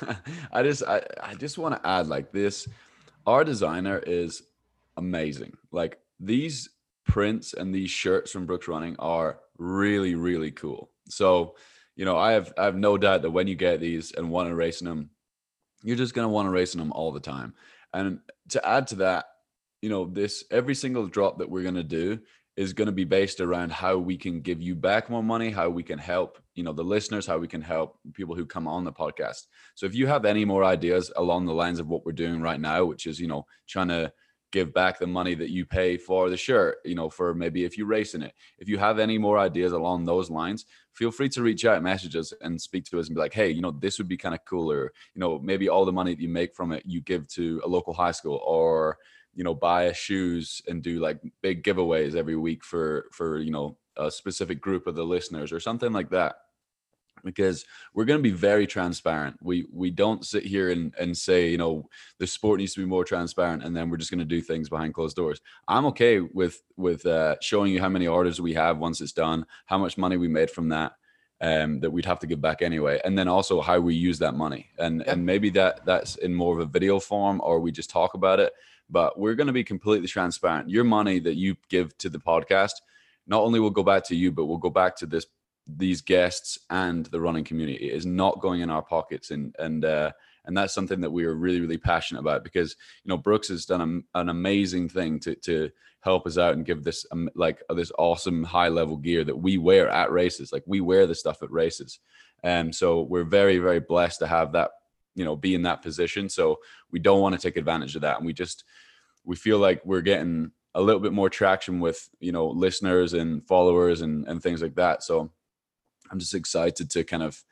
<laughs> I just I, I just want to add like this our designer is amazing. Like these prints and these shirts from Brooks Running are really really cool. So, you know, I have I have no doubt that when you get these and want to race in them, you're just going to want to race in them all the time. And to add to that, you know, this every single drop that we're going to do is going to be based around how we can give you back more money, how we can help, you know, the listeners, how we can help people who come on the podcast. So if you have any more ideas along the lines of what we're doing right now, which is, you know, trying to give back the money that you pay for the shirt, you know, for maybe if you race in it. If you have any more ideas along those lines, feel free to reach out, message us and speak to us and be like, hey, you know, this would be kind of cooler. You know, maybe all the money that you make from it, you give to a local high school or, you know, buy us shoes and do like big giveaways every week for, for, you know, a specific group of the listeners or something like that because we're going to be very transparent. We we don't sit here and, and say, you know, the sport needs to be more transparent and then we're just going to do things behind closed doors. I'm okay with with uh, showing you how many orders we have once it's done, how much money we made from that um, that we'd have to give back anyway, and then also how we use that money. And and maybe that that's in more of a video form or we just talk about it, but we're going to be completely transparent. Your money that you give to the podcast not only will go back to you, but will go back to this these guests and the running community it is not going in our pockets and and uh and that's something that we are really really passionate about because you know brooks has done a, an amazing thing to to help us out and give this um, like uh, this awesome high level gear that we wear at races like we wear the stuff at races and so we're very very blessed to have that you know, be in that position. So we don't want to take advantage of that. And we just, we feel like we're getting a little bit more traction with, you know, listeners and followers and, and things like that. So I'm just excited to kind of,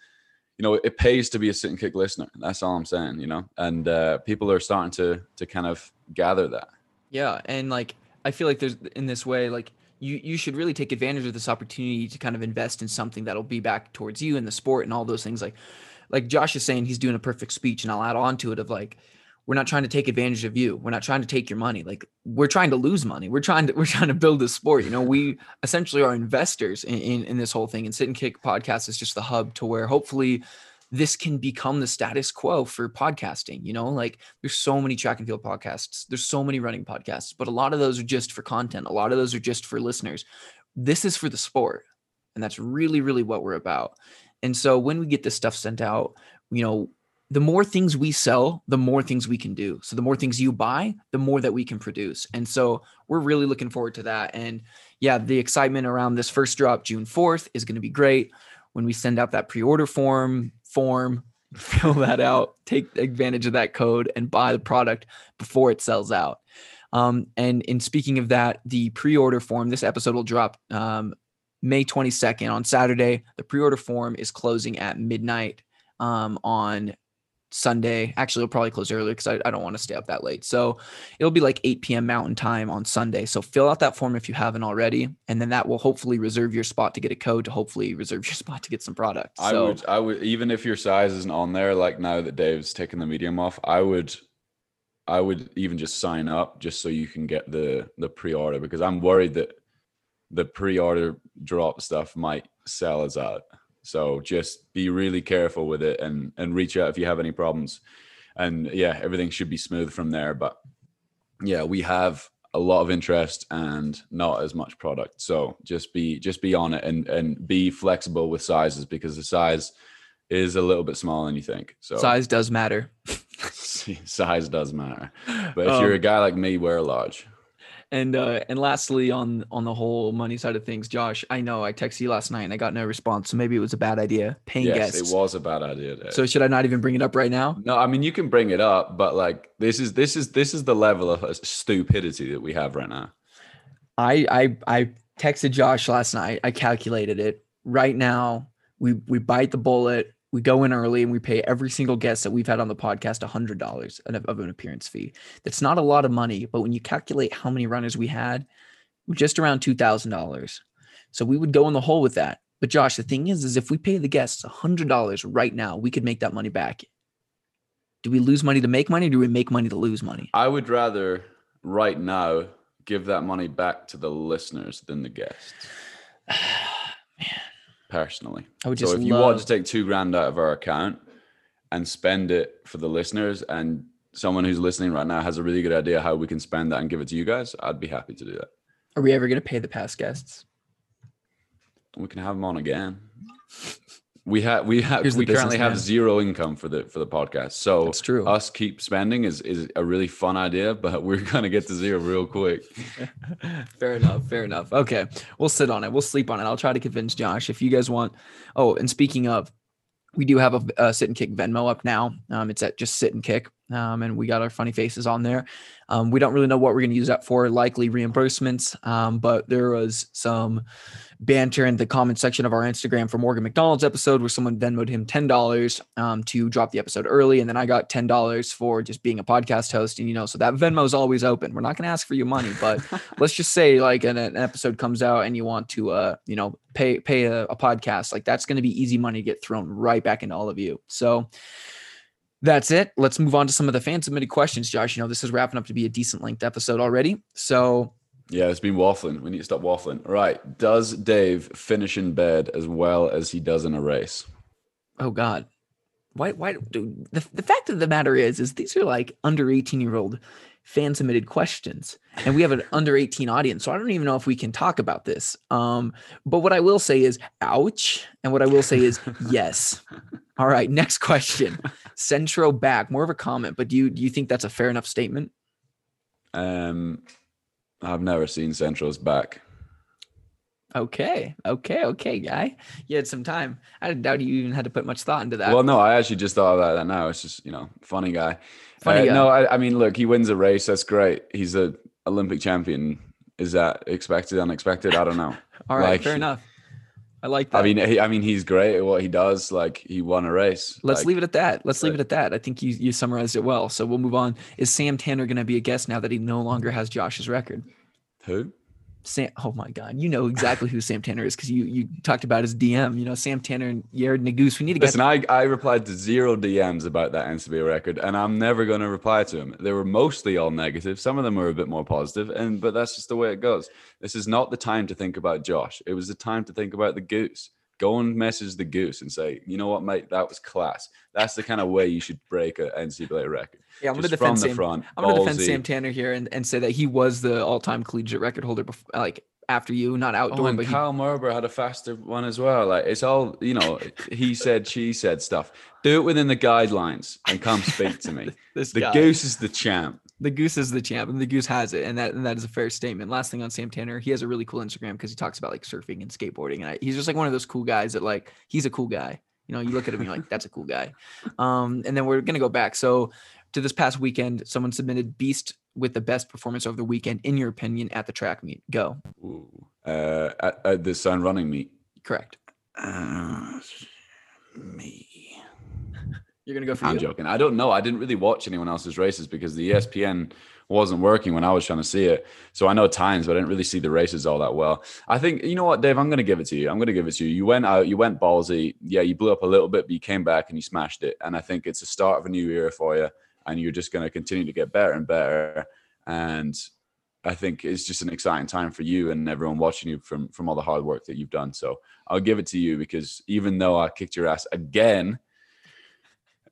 you know, it pays to be a sit and kick listener. That's all I'm saying, you know, and uh, people are starting to, to kind of gather that. Yeah, and like I feel like there's in this way like you you should really take advantage of this opportunity to kind of invest in something that'll be back towards you in the sport and all those things like like Josh is saying he's doing a perfect speech and I'll add on to it of like we're not trying to take advantage of you. We're not trying to take your money. Like we're trying to lose money. We're trying to <laughs> we're trying to build a sport. You know, we essentially are investors in, in, in this whole thing. And Sit and Kick podcast is just the hub to where hopefully this can become the status quo for podcasting. You know, like there's so many track and field podcasts, there's so many running podcasts, but a lot of those are just for content. A lot of those are just for listeners. This is for the sport. And that's really, really what we're about. And so when we get this stuff sent out, you know, the more things we sell, the more things we can do. So the more things you buy, the more that we can produce. And so we're really looking forward to that. And yeah, the excitement around this first drop June 4th is going to be great. When we send out that pre-order form, form, <laughs> fill that out, take advantage of that code and buy the product before it sells out. Um, and in speaking of that, the pre-order form, this episode will drop um, May 22nd on Saturday. The pre-order form is closing at midnight um, on Sunday. Actually, it'll probably close earlier because I, I don't want to stay up that late. So it'll be like 8 p.m. Mountain Time on Sunday. So fill out that form if you haven't already, and then that will hopefully reserve your spot to get a code to hopefully <laughs> reserve your spot to get some product. I so, would, I would, even if your size isn't on there, like now that Dave's taken the medium off, I would, I would even just sign up just so you can get the the pre-order because I'm worried that the pre-order drop stuff might sell us out. So just be really careful with it and and reach out if you have any problems. And yeah, everything should be smooth from there. But yeah, we have a lot of interest and not as much product. So just be just be on it and and be flexible with sizes because the size is a little bit smaller than you think. So size does matter. <laughs> size does matter. But if you're a Um, guy like me, wear a large. And uh, and lastly, on on the whole money side of things, Josh, I know I texted you last night and I got no response, so maybe it was a bad idea. Paying Yes, guests. it was a bad idea. Dave. So should I not even bring it up right now? No, I mean you can bring it up, but like this is this is this is the level of uh, stupidity that we have right now. I I I texted Josh last night. I calculated it. Right now, we we bite the bullet. We go in early and we pay every single guest that we've had on the podcast hundred dollars of an appearance fee. That's not a lot of money, but when you calculate how many runners we had, just around two thousand dollars. So we would go in the hole with that. But Josh, the thing is, is if we pay the guests hundred dollars right now, we could make that money back. Do we lose money to make money? Or do we make money to lose money? I would rather right now give that money back to the listeners than the guests. <sighs> <sighs> Personally. I would So just if you want love- to take two grand out of our account and spend it for the listeners and someone who's listening right now has a really good idea how we can spend that and give it to you guys, I'd be happy to do that. Are we ever going to pay the past guests? We can have them on again. We have we have we currently have businessman. zero income for the for the podcast. So That's true. us keep spending is is a really fun idea, but <laughs> we're gonna get to zero real quick. <laughs> fair enough. Fair enough. Okay. We'll sit on it. We'll sleep on it. I'll try to convince Josh if you guys want. Oh, and speaking of, we do have a, a sit and kick Venmo up now. Um, it's at just sit and kick. Um, and we got our funny faces on there. Um, we don't really know what we're going to use that for, likely reimbursements. Um, but there was some banter in the comment section of our Instagram for Morgan McDonald's episode where someone Venmoed him $10 um, to drop the episode early. And then I got $10 for just being a podcast host. And, you know, so that Venmo is always open. We're not going to ask for your money, but <laughs> let's just say like an, an episode comes out and you want to, uh, you know, pay, pay a, a podcast, like that's going to be easy money to get thrown right back into all of you. So, that's it. Let's move on to some of the fan submitted questions, Josh. You know, this is wrapping up to be a decent length episode already. So Yeah, it's been waffling. We need to stop waffling. All right. Does Dave finish in bed as well as he does in a race? Oh God, why? Why? Dude, the the fact of the matter is, is these are like under eighteen year old fan submitted questions, and we have an under eighteen audience, so I don't even know if we can talk about this. Um, but what I will say is, ouch, and what I will say is, <laughs> yes. All right, next question. Centro back, more of a comment, but do you do you think that's a fair enough statement? Um, I've never seen Centro's back. Okay, okay, okay, guy. You had some time. I didn't doubt you even had to put much thought into that. Well, no, I actually just thought about that now. It's just you know, funny guy. Funny Uh, guy. No, I, I mean, look, he wins a race. That's great. He's a Olympic champion. Is that expected? Unexpected? I don't know. <laughs> All right, like- fair enough. I like that. I mean, he, I mean, he's great at what he does. Like he won a race. Let's Like, leave it at that. Let's leave it at that. I think you you summarized it well. So we'll move on. Is Sam Tanner going to be a guest now that he no longer has Josh's record? Who? Sam, oh my God, you know exactly who Sam Tanner is because you you talked about his DM. You know Sam Tanner and Yared Nuguse. We need to get. Listen, I, I replied to zero DMs about that NCAA record, and I'm never going to reply to them. They were mostly all negative. Some of them were a bit more positive, and but that's just the way it goes. This is not the time to think about Josh. It was the time to think about the goose. Go and message the goose and say, you know what, mate, that was class. That's the kind of way you should break a NCAA record. yeah, I'm going to defend Sam. front. I'm going to defend. Sam Tanner here and, and say that he was the all-time collegiate record holder before, like after you, not Oh, and but he, Kyle Merber had a faster one as well. Like it's all you know. he said, she said stuff. Do it within the guidelines and come speak to me. <laughs> The guy. goose is the champ. The goose is the champ and the goose has it and that and that is a fair statement. Last thing on sam tanner he has a really cool instagram because he talks about like surfing and skateboarding and I, he's just like one of those cool guys that like he's a cool guy. You know you look at him you're like that's a cool guy. <laughs> Um and then we're gonna go back. So to this past weekend someone submitted beast with the best performance over the weekend in your opinion at the track meet. Go. Ooh. Uh, at, at the Sound Running meet. correct. Uh, me. You're gonna go for I'm you joking. I don't know. I didn't really watch anyone else's races because the ESPN wasn't working when I was trying to see it. So I know times, but I didn't really see the races all that well. I think you know what, Dave. I'm going to give it to you. I'm going to give it to you. You went out. You went ballsy. Yeah, you blew up a little bit, but you came back and you smashed it. And I think it's the start of a new era for you, and you're just going to continue to get better and better. And I think it's just an exciting time for you and everyone watching you from from all the hard work that you've done. So I'll give it to you because even though I kicked your ass again,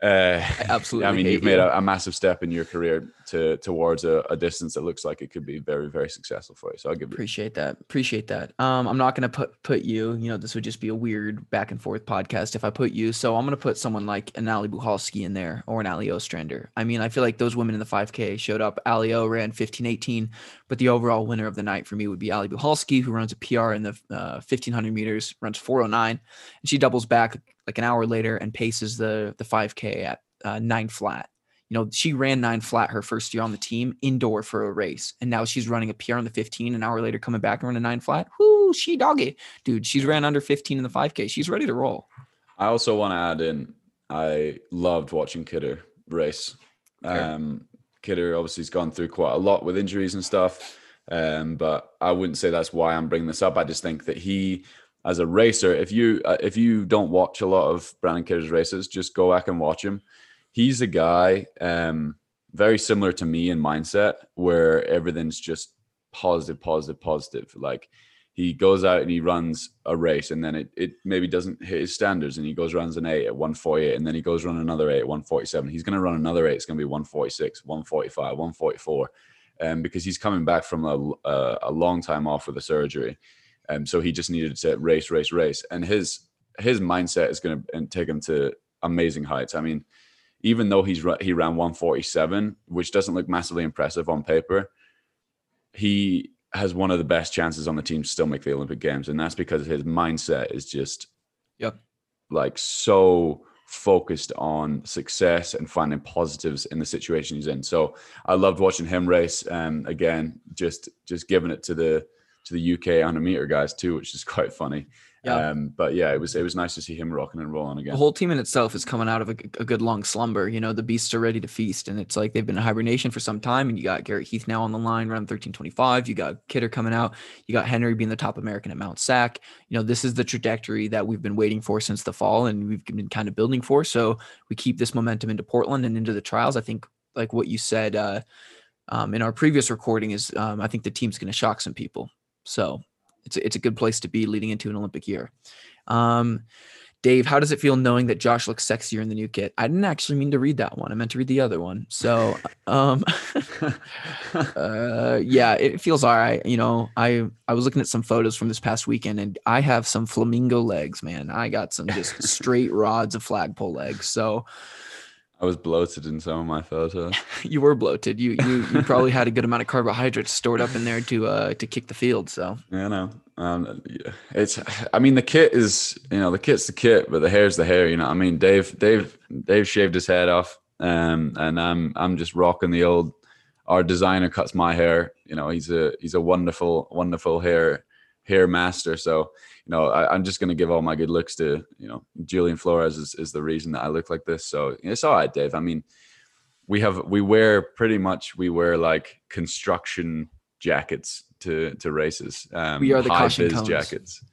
uh, I <laughs> absolutely I mean, you've made you. a, a massive step in your career to towards a, a distance that looks like it could be very, very successful for you. So I'll give. Appreciate that. Appreciate that. Um, I'm not gonna put put you. You know, this would just be a weird back and forth podcast if I put you. So I'm gonna put someone like an Allie Buchalski in there or an Allie Ostrander. I mean, I feel like those women in the 5K showed up. Ali O ran 15:18, but the overall winner of the night for me would be Allie Buchalski, who runs a PR in the uh, 1500 meters, runs 409, and she doubles back like an hour later and paces the the 5K at uh, nine flat. You know, she ran nine flat her first year on the team indoor for a race, and now she's running a PR on the 15. An hour later, coming back and running nine flat. Whoo, she doggy, dude. She's ran under 15 in the 5K. She's ready to roll. I also want to add in. I loved watching Kidder race. Fair. Um, Kidder obviously has gone through quite a lot with injuries and stuff. Um, but I wouldn't say that's why I'm bringing this up. I just think that he, as a racer, if you uh, if you don't watch a lot of Brandon Kidder's races, just go back and watch him. He's a guy um, very similar to me in mindset, where everything's just positive, positive, positive. Like he goes out and he runs a race and then it, it maybe doesn't hit his standards and he goes runs an 8 at 148 and then he goes run another 8 at 147 he's going to run another 8 it's going to be 146 145 144 um, because he's coming back from a, a, a long time off with a surgery um, so he just needed to race race race and his his mindset is going to take him to amazing heights i mean even though he's he ran 147 which doesn't look massively impressive on paper he has one of the best chances on the team to still make the Olympic Games, and that's because his mindset is just Yep. like so focused on success and finding positives in the situation he's in. So I loved watching him race. Um, again, just just giving it to the to the UK 100 meter guys too, which is <laughs> quite funny. Yeah. Um, but yeah, it was it was nice to see him rocking and rolling again. The whole team in itself is coming out of a good long slumber. You know, the beasts are ready to feast, and it's like they've been in hibernation for some time. And you got Garrett Heath now on the line, around 1325. You got Kidder coming out. You got Henry being the top American at Mount Sac. You know, this is the trajectory that we've been waiting for since the fall, and we've been kind of building for. So we keep this momentum into Portland and into the trials. I think, like what you said uh, um, in our previous recording, is um, I think the team's going to shock some people. So it's a, it's a good place to be leading into an Olympic year. Um, Dave, how does it feel knowing that Josh looks sexier in the new kit? I didn't actually mean to read that one. I meant to read the other one. So, <laughs> um, <laughs> uh, yeah, it feels all right. You know, I I was looking at some photos from this past weekend, and I have some flamingo legs, man. I got some just <laughs> straight rods of flagpole legs. So, I was bloated in some of my photos. <laughs> You were bloated. You you you probably had a good amount of carbohydrates stored up in there to uh to kick the field. So Yeah, no. Um, it's. I mean, the kit is. You know, the kit's the kit, but the hair's the hair. You know, I mean, Dave, Dave, Dave shaved his head off, um, and I'm, I'm just rocking the old. Our designer cuts my hair. You know, he's a, he's a wonderful, wonderful hair, hair master. So, you know, I, I'm just gonna give all my good looks to, you know, Julian Flores is, is the reason that I look like this. So it's all right, Dave. I mean, we have, we wear pretty much, we wear like construction jackets to to races. Um, We are the high cones. jackets.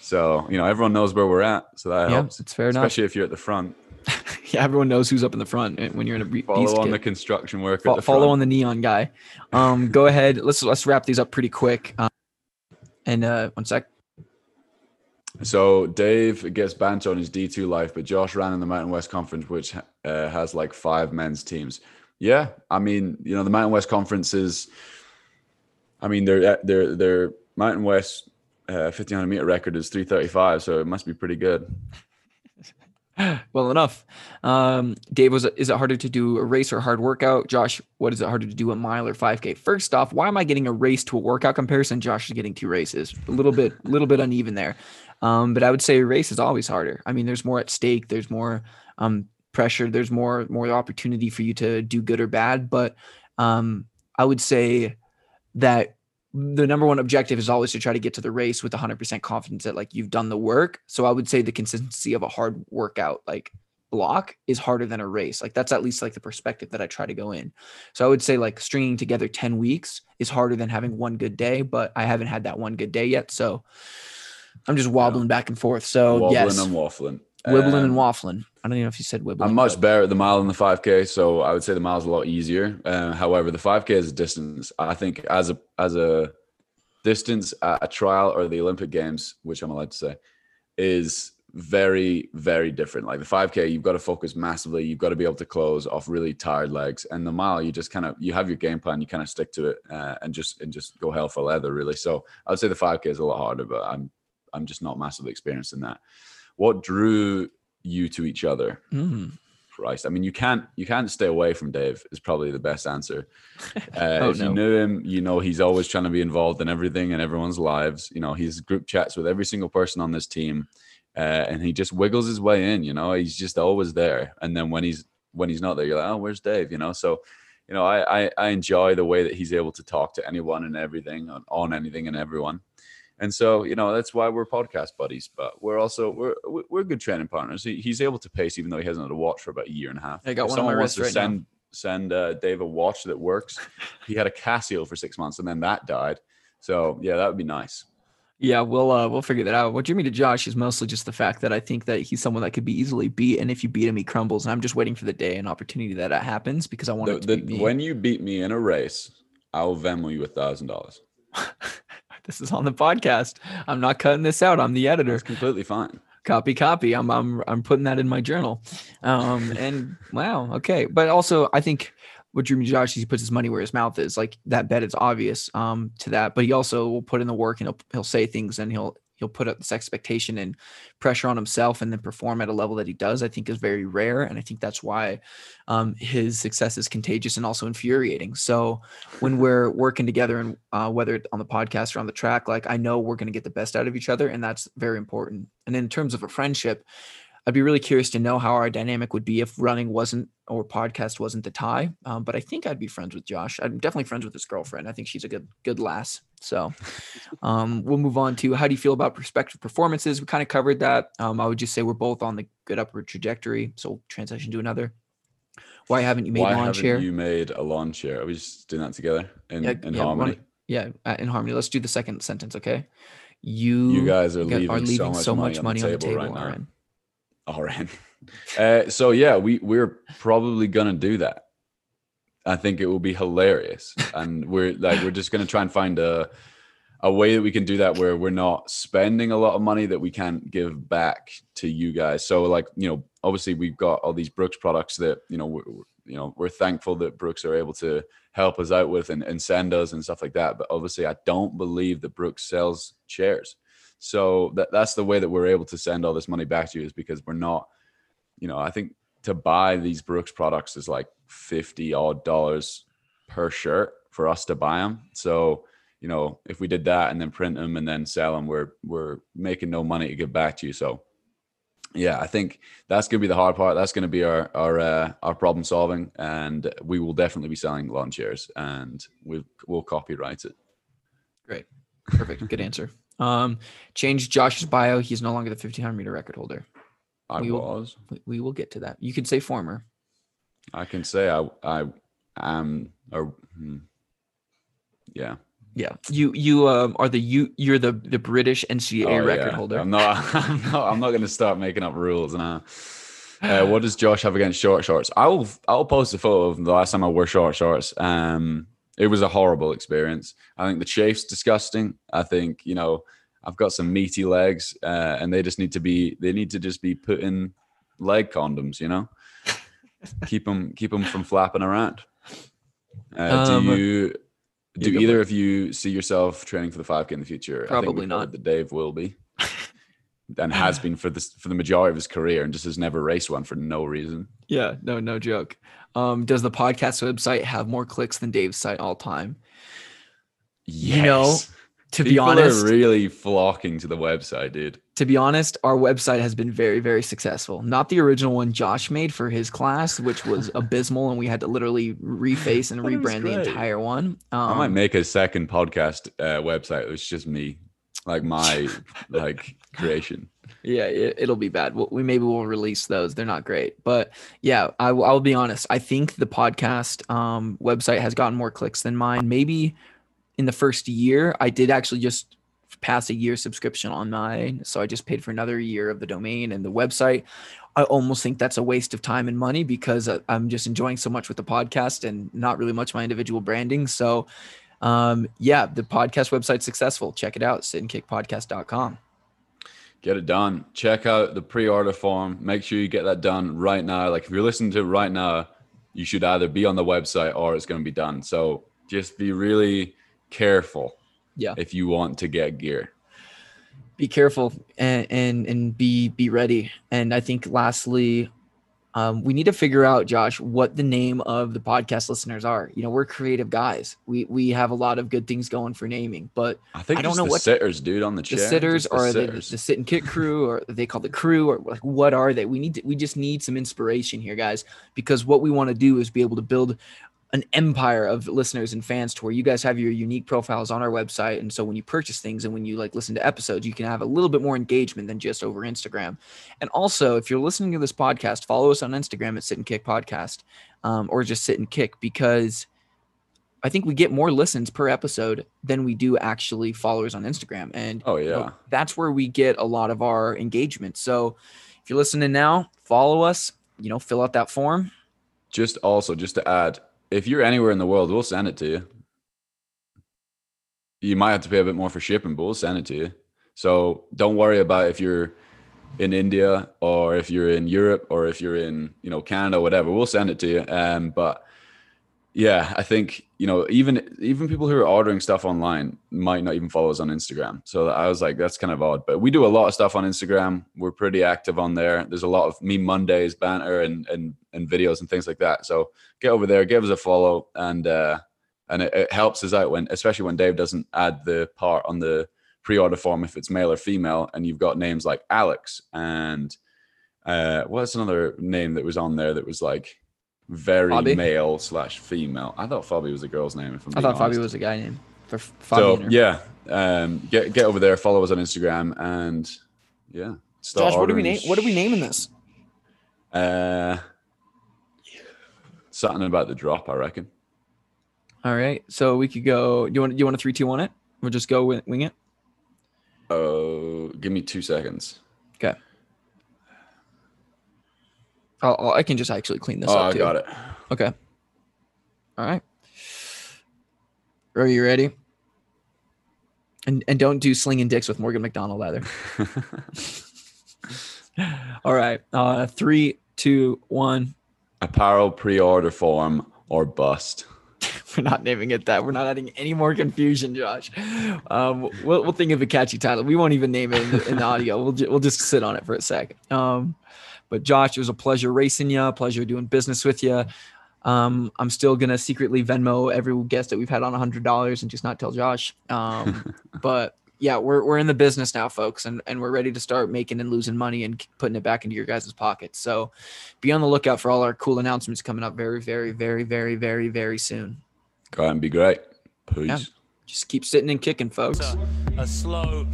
So you know everyone knows where we're at, so that yeah, helps. it's fair enough. Especially if you're at the front. <laughs> Yeah, everyone knows who's up in the front eh, when you're in a Follow on kit. the construction work Fo- the follow on the neon guy. Um, go ahead. Let's let's wrap these up pretty quick. Um, and uh, one sec. So Dave gets banned on his D2 life, but Josh ran in the Mountain West Conference, which uh, has like five men's teams. Yeah, I mean, you know, the Mountain West Conference is. I mean, their their their Mountain West uh, 1500 meter record is 335, so it must be pretty good. <laughs> Well enough. Um, Dave, was is it harder to do a race or hard workout? Josh, what is it harder to do a mile or 5K? First off, why am I getting a race to a workout comparison? Josh is getting two races. A little bit, a little bit uneven there. Um, but I would say a race is always harder. I mean, there's more at stake. There's more um, pressure. There's more more opportunity for you to do good or bad. But um, I would say that the number one objective is always to try to get to the race with 100% confidence that like you've done the work. So I would say the consistency of a hard workout like block is harder than a race. Like that's at least like the perspective that I try to go in. So I would say like stringing together 10 weeks is harder than having one good day, but I haven't had that one good day yet. So I'm just wobbling back and forth. So Wobbling yes, and waffling. wibbling Um, and waffling. I don't even know if you said wibbling. I'm much better at the mile than the 5K, so I would say the mile's a lot easier. Uh, however, the 5K is a distance. I think as a as a distance at a trial or the Olympic Games, which I'm allowed to say, is very very different. Like the 5K, you've got to focus massively. You've got to be able to close off really tired legs, and the mile, you just kind of you have your game plan, you kind of stick to it, uh, and just and just go hell for leather, really. So I would say the 5K is a lot harder, but I'm I'm just not massively experienced in that. What drew you to each other? Mm. Christ. I mean, you can't you can't stay away from Dave is probably the best answer. <laughs> Uh, Oh, if no. you knew him, you know he's always trying to be involved in everything and everyone's lives. You know, he's group chats with every single person on this team, uh, and he just wiggles his way in. You know, he's just always there. And then when he's when he's not there, you're like, oh, where's Dave? You know, so you know, I I, I enjoy the way that he's able to talk to anyone and everything on, on anything and everyone. And so, you know, that's why we're podcast buddies. But we're also we're we're- good training partners. He, he's able to pace, even though he hasn't had a watch for about a year and a half. I got If one on my wrist to now. send send uh, Dave a watch that works. he had a Casio for six months, and then that died. So yeah, that would be nice. Yeah, we'll uh, we'll figure that out. What drew me to Josh is mostly just the fact that I think that he's someone that could be easily beat, and if you beat him, he crumbles. And I'm just waiting for the day and opportunity that that happens because I want The, it to the, when you beat me in a race, I'll Venmo you a thousand dollars. <laughs> this is on the podcast. I'm not cutting this out. I'm the editor. It's completely fine. Copy, copy. I'm I'm I'm putting that in my journal. Um, <laughs> and wow, okay. But also, I think what drew Josh he puts his money where his mouth is. Like that bet is obvious um to that, but he also will put in the work and he'll he'll say things and he'll he'll put up this expectation and pressure on himself and then perform at a level that he does. I think is very rare, and I think that's why um, his success is contagious and also infuriating. So when <laughs> we're working together and uh, whether on the podcast or on the track, like I know we're going to get the best out of each other, and that's very important. And in terms of a friendship, I'd be really curious to know how our dynamic would be if running wasn't or podcast wasn't the tie. Um, but I think I'd be friends with Josh. I'm definitely friends with his girlfriend. I think she's a good good lass. So um, we'll move on to how do you feel about prospective performances? We kind of covered that. Um, I would just say we're both on the good upward trajectory. So we'll transition to another. Why haven't you made Why lawn haven't chair? you made a lawn chair? Are we just doing that together in, Yeah, in yeah, one- harmony? yeah, uh, in harmony. Let's do the second sentence, okay? You, You guys are got- leaving, so much money, on, the table right now. Aaron. <laughs> All right. Uh, so yeah, we we're probably gonna do that. I think it will be hilarious, and we're like we're just gonna try and find a a way that we can do that where we're not spending a lot of money that we can't give back to you guys. So like you know, obviously we've got all these Brooks products that you know we're, you know we're thankful that Brooks are able to help us out with and, and send us and stuff like that. But obviously, I don't believe that Brooks sells chairs. So that, that's the way that we're able to send all this money back to you is because we're not, you know, I think to buy these Brooks products is like 50 odd dollars per shirt for us to buy them. So, you know, if we did that and then print them and then sell them, we're we're making no money to give back to you. So, yeah, I think that's going to be the hard part. That's going to be our our uh, our problem solving, and we will definitely be selling lawn chairs, and we'll we'll copyright it. Great. Perfect. Good answer. Um, change Josh's bio. He's no longer the 1500 meter record holder. I We will- was. We, we will get to that. You can say former. I can say I I am or hmm. yeah. Yeah. You you um are the you you're the the British NCAA Oh, record yeah. holder. <laughs> I'm not. I'm not. I'm not going to start making up rules now. Uh, <sighs> what does Josh have against short shorts? I'll I'll post a photo of the last time I wore short shorts. Um, it was a horrible experience. I think the chafe's disgusting. I think you know I've got some meaty legs, uh, and they just need to be. They need to just be put in leg condoms. You know, <laughs> keep them keep them from flapping around. Uh, Um, do you? Do either of you see yourself training for the 5K in the future? I think Probably not. That Dave will be, and has been for this for the majority of his career, and just has never raced one for no reason. Yeah, no, no joke. Um, does the podcast website have more clicks than Dave's site all time? Yes. You know, To be People honest, are really flocking to the website, dude. to be honest, our website has been very, very successful. Not the original one Josh made for his class, which was <laughs> abysmal, and we had to literally reface and But it was rebrand the entire one. Um, I might make a second podcast uh, website. It's just me, like my like creation. Yeah, it, it'll be bad. We maybe we'll release those. They're not great, but yeah, I, will- I'll be honest. I think the podcast um, website has gotten more clicks than mine. Maybe in the first year, I did actually just pass a year subscription on mine, so I just paid for another year of the domain and the website. I almost think that's a waste of time and money because I'm just enjoying so much with the podcast and not really much my individual branding. So, um, yeah, the podcast website's successful. Check it out, sitandkickpodcast.com. Get it done. Check out the pre-order form. Make sure you get that done right now. Like if you're listening to it right now, you should either be on the website or it's going to be done. So just be really careful. Yeah. If you want to get gear. be careful and and and be be ready and i think lastly um, we need to figure out josh what the name of the podcast listeners are. You know we're creative guys. We we have a lot of good things going for naming but I think I don't know the what- sitters, dude, on the chair the sitters the or the, sitters. the sit and kick crew or they call the crew or like what are they? We need to, we just need some inspiration here guys because what we want to do is be able to build an empire of listeners and fans to where you guys have your unique profiles on our website and so when you purchase things and when you like listen to episodes you can have a little bit more engagement than just over instagram and also if you're listening to this podcast follow us on instagram at sit and kick podcast um, or just sit and kick because I think we get more listens per episode than we do actually followers on Instagram. And Oh you know, yeah. that's where we get a lot of our engagement. So if you're listening now, follow us, you know, fill out that form. Just also just to add, if you're anywhere in the world, we'll send it to you. You might have to pay a bit more for shipping, but we'll send it to you. So don't worry about if you're in India or if you're in Europe or if you're in, you know, Canada, whatever. We'll send it to you. Um, but yeah, I think you know even even people who are ordering stuff online might not even follow us on Instagram. So I was like, that's kind of odd. But we do a lot of stuff on Instagram. We're pretty active on there. There's a lot of me Mondays banter and and and videos and things like that. So get over there, give us a follow, and uh, and it, it helps us out when, especially when Dave doesn't add the part on the pre-order form if it's male or female, and you've got names like Alex and uh, what's another name that was on there that was like very Fabi? male slash female. I thought Fabi was a girl's name. If I'm I thought Fabi was a guy name for So Fabian. yeah, um, get get over there, follow us on Instagram, and yeah. start Josh, what do we name? What are we naming this? Uh, something about the drop, I reckon. All right. So we could go. Do you want Do you want a three, two, one it? We'll just go wing it. Oh, give me two seconds. Okay. I'll, I'll- I can just actually clean this Oh, up I too. got it. Okay. All right. Are you ready? And and don't do slinging dicks with Morgan McDonald either. <laughs> All right. Uh, three, two, one. Apparel pre-order form or bust. <laughs> We're not naming it that. We're not adding any more confusion, Josh. Um, we'll, we'll think of a catchy title. We won't even name it in the, in the audio. We'll, ju- we'll just sit on it for a sec. Um, But Josh, it was a pleasure racing you, pleasure doing business with you. Um, I'm still gonna secretly Venmo every guest that we've had on hundred dollars and just not tell Josh. Um, <laughs> but yeah, we're we're in the business now, folks, and and we're ready to start making and losing money and putting it back into your guys' pockets. So be on the lookout for all our cool announcements coming up very, very, very, very, very, very soon. Go out and be great. Peace. Yeah. Just keep sitting and kicking, folks. a, a slow,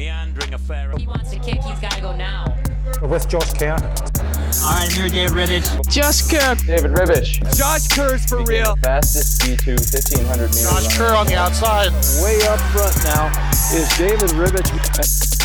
meandering affair. He wants to kick, he's got to go now. with Josh Kerr. All right, I'm here, Dave Ribich. Just Kerr. David Ribich. Josh Kerr's for real. Fastest D2 1500 meter. Josh. Kerr on the outside. Way up front now is David Ribich.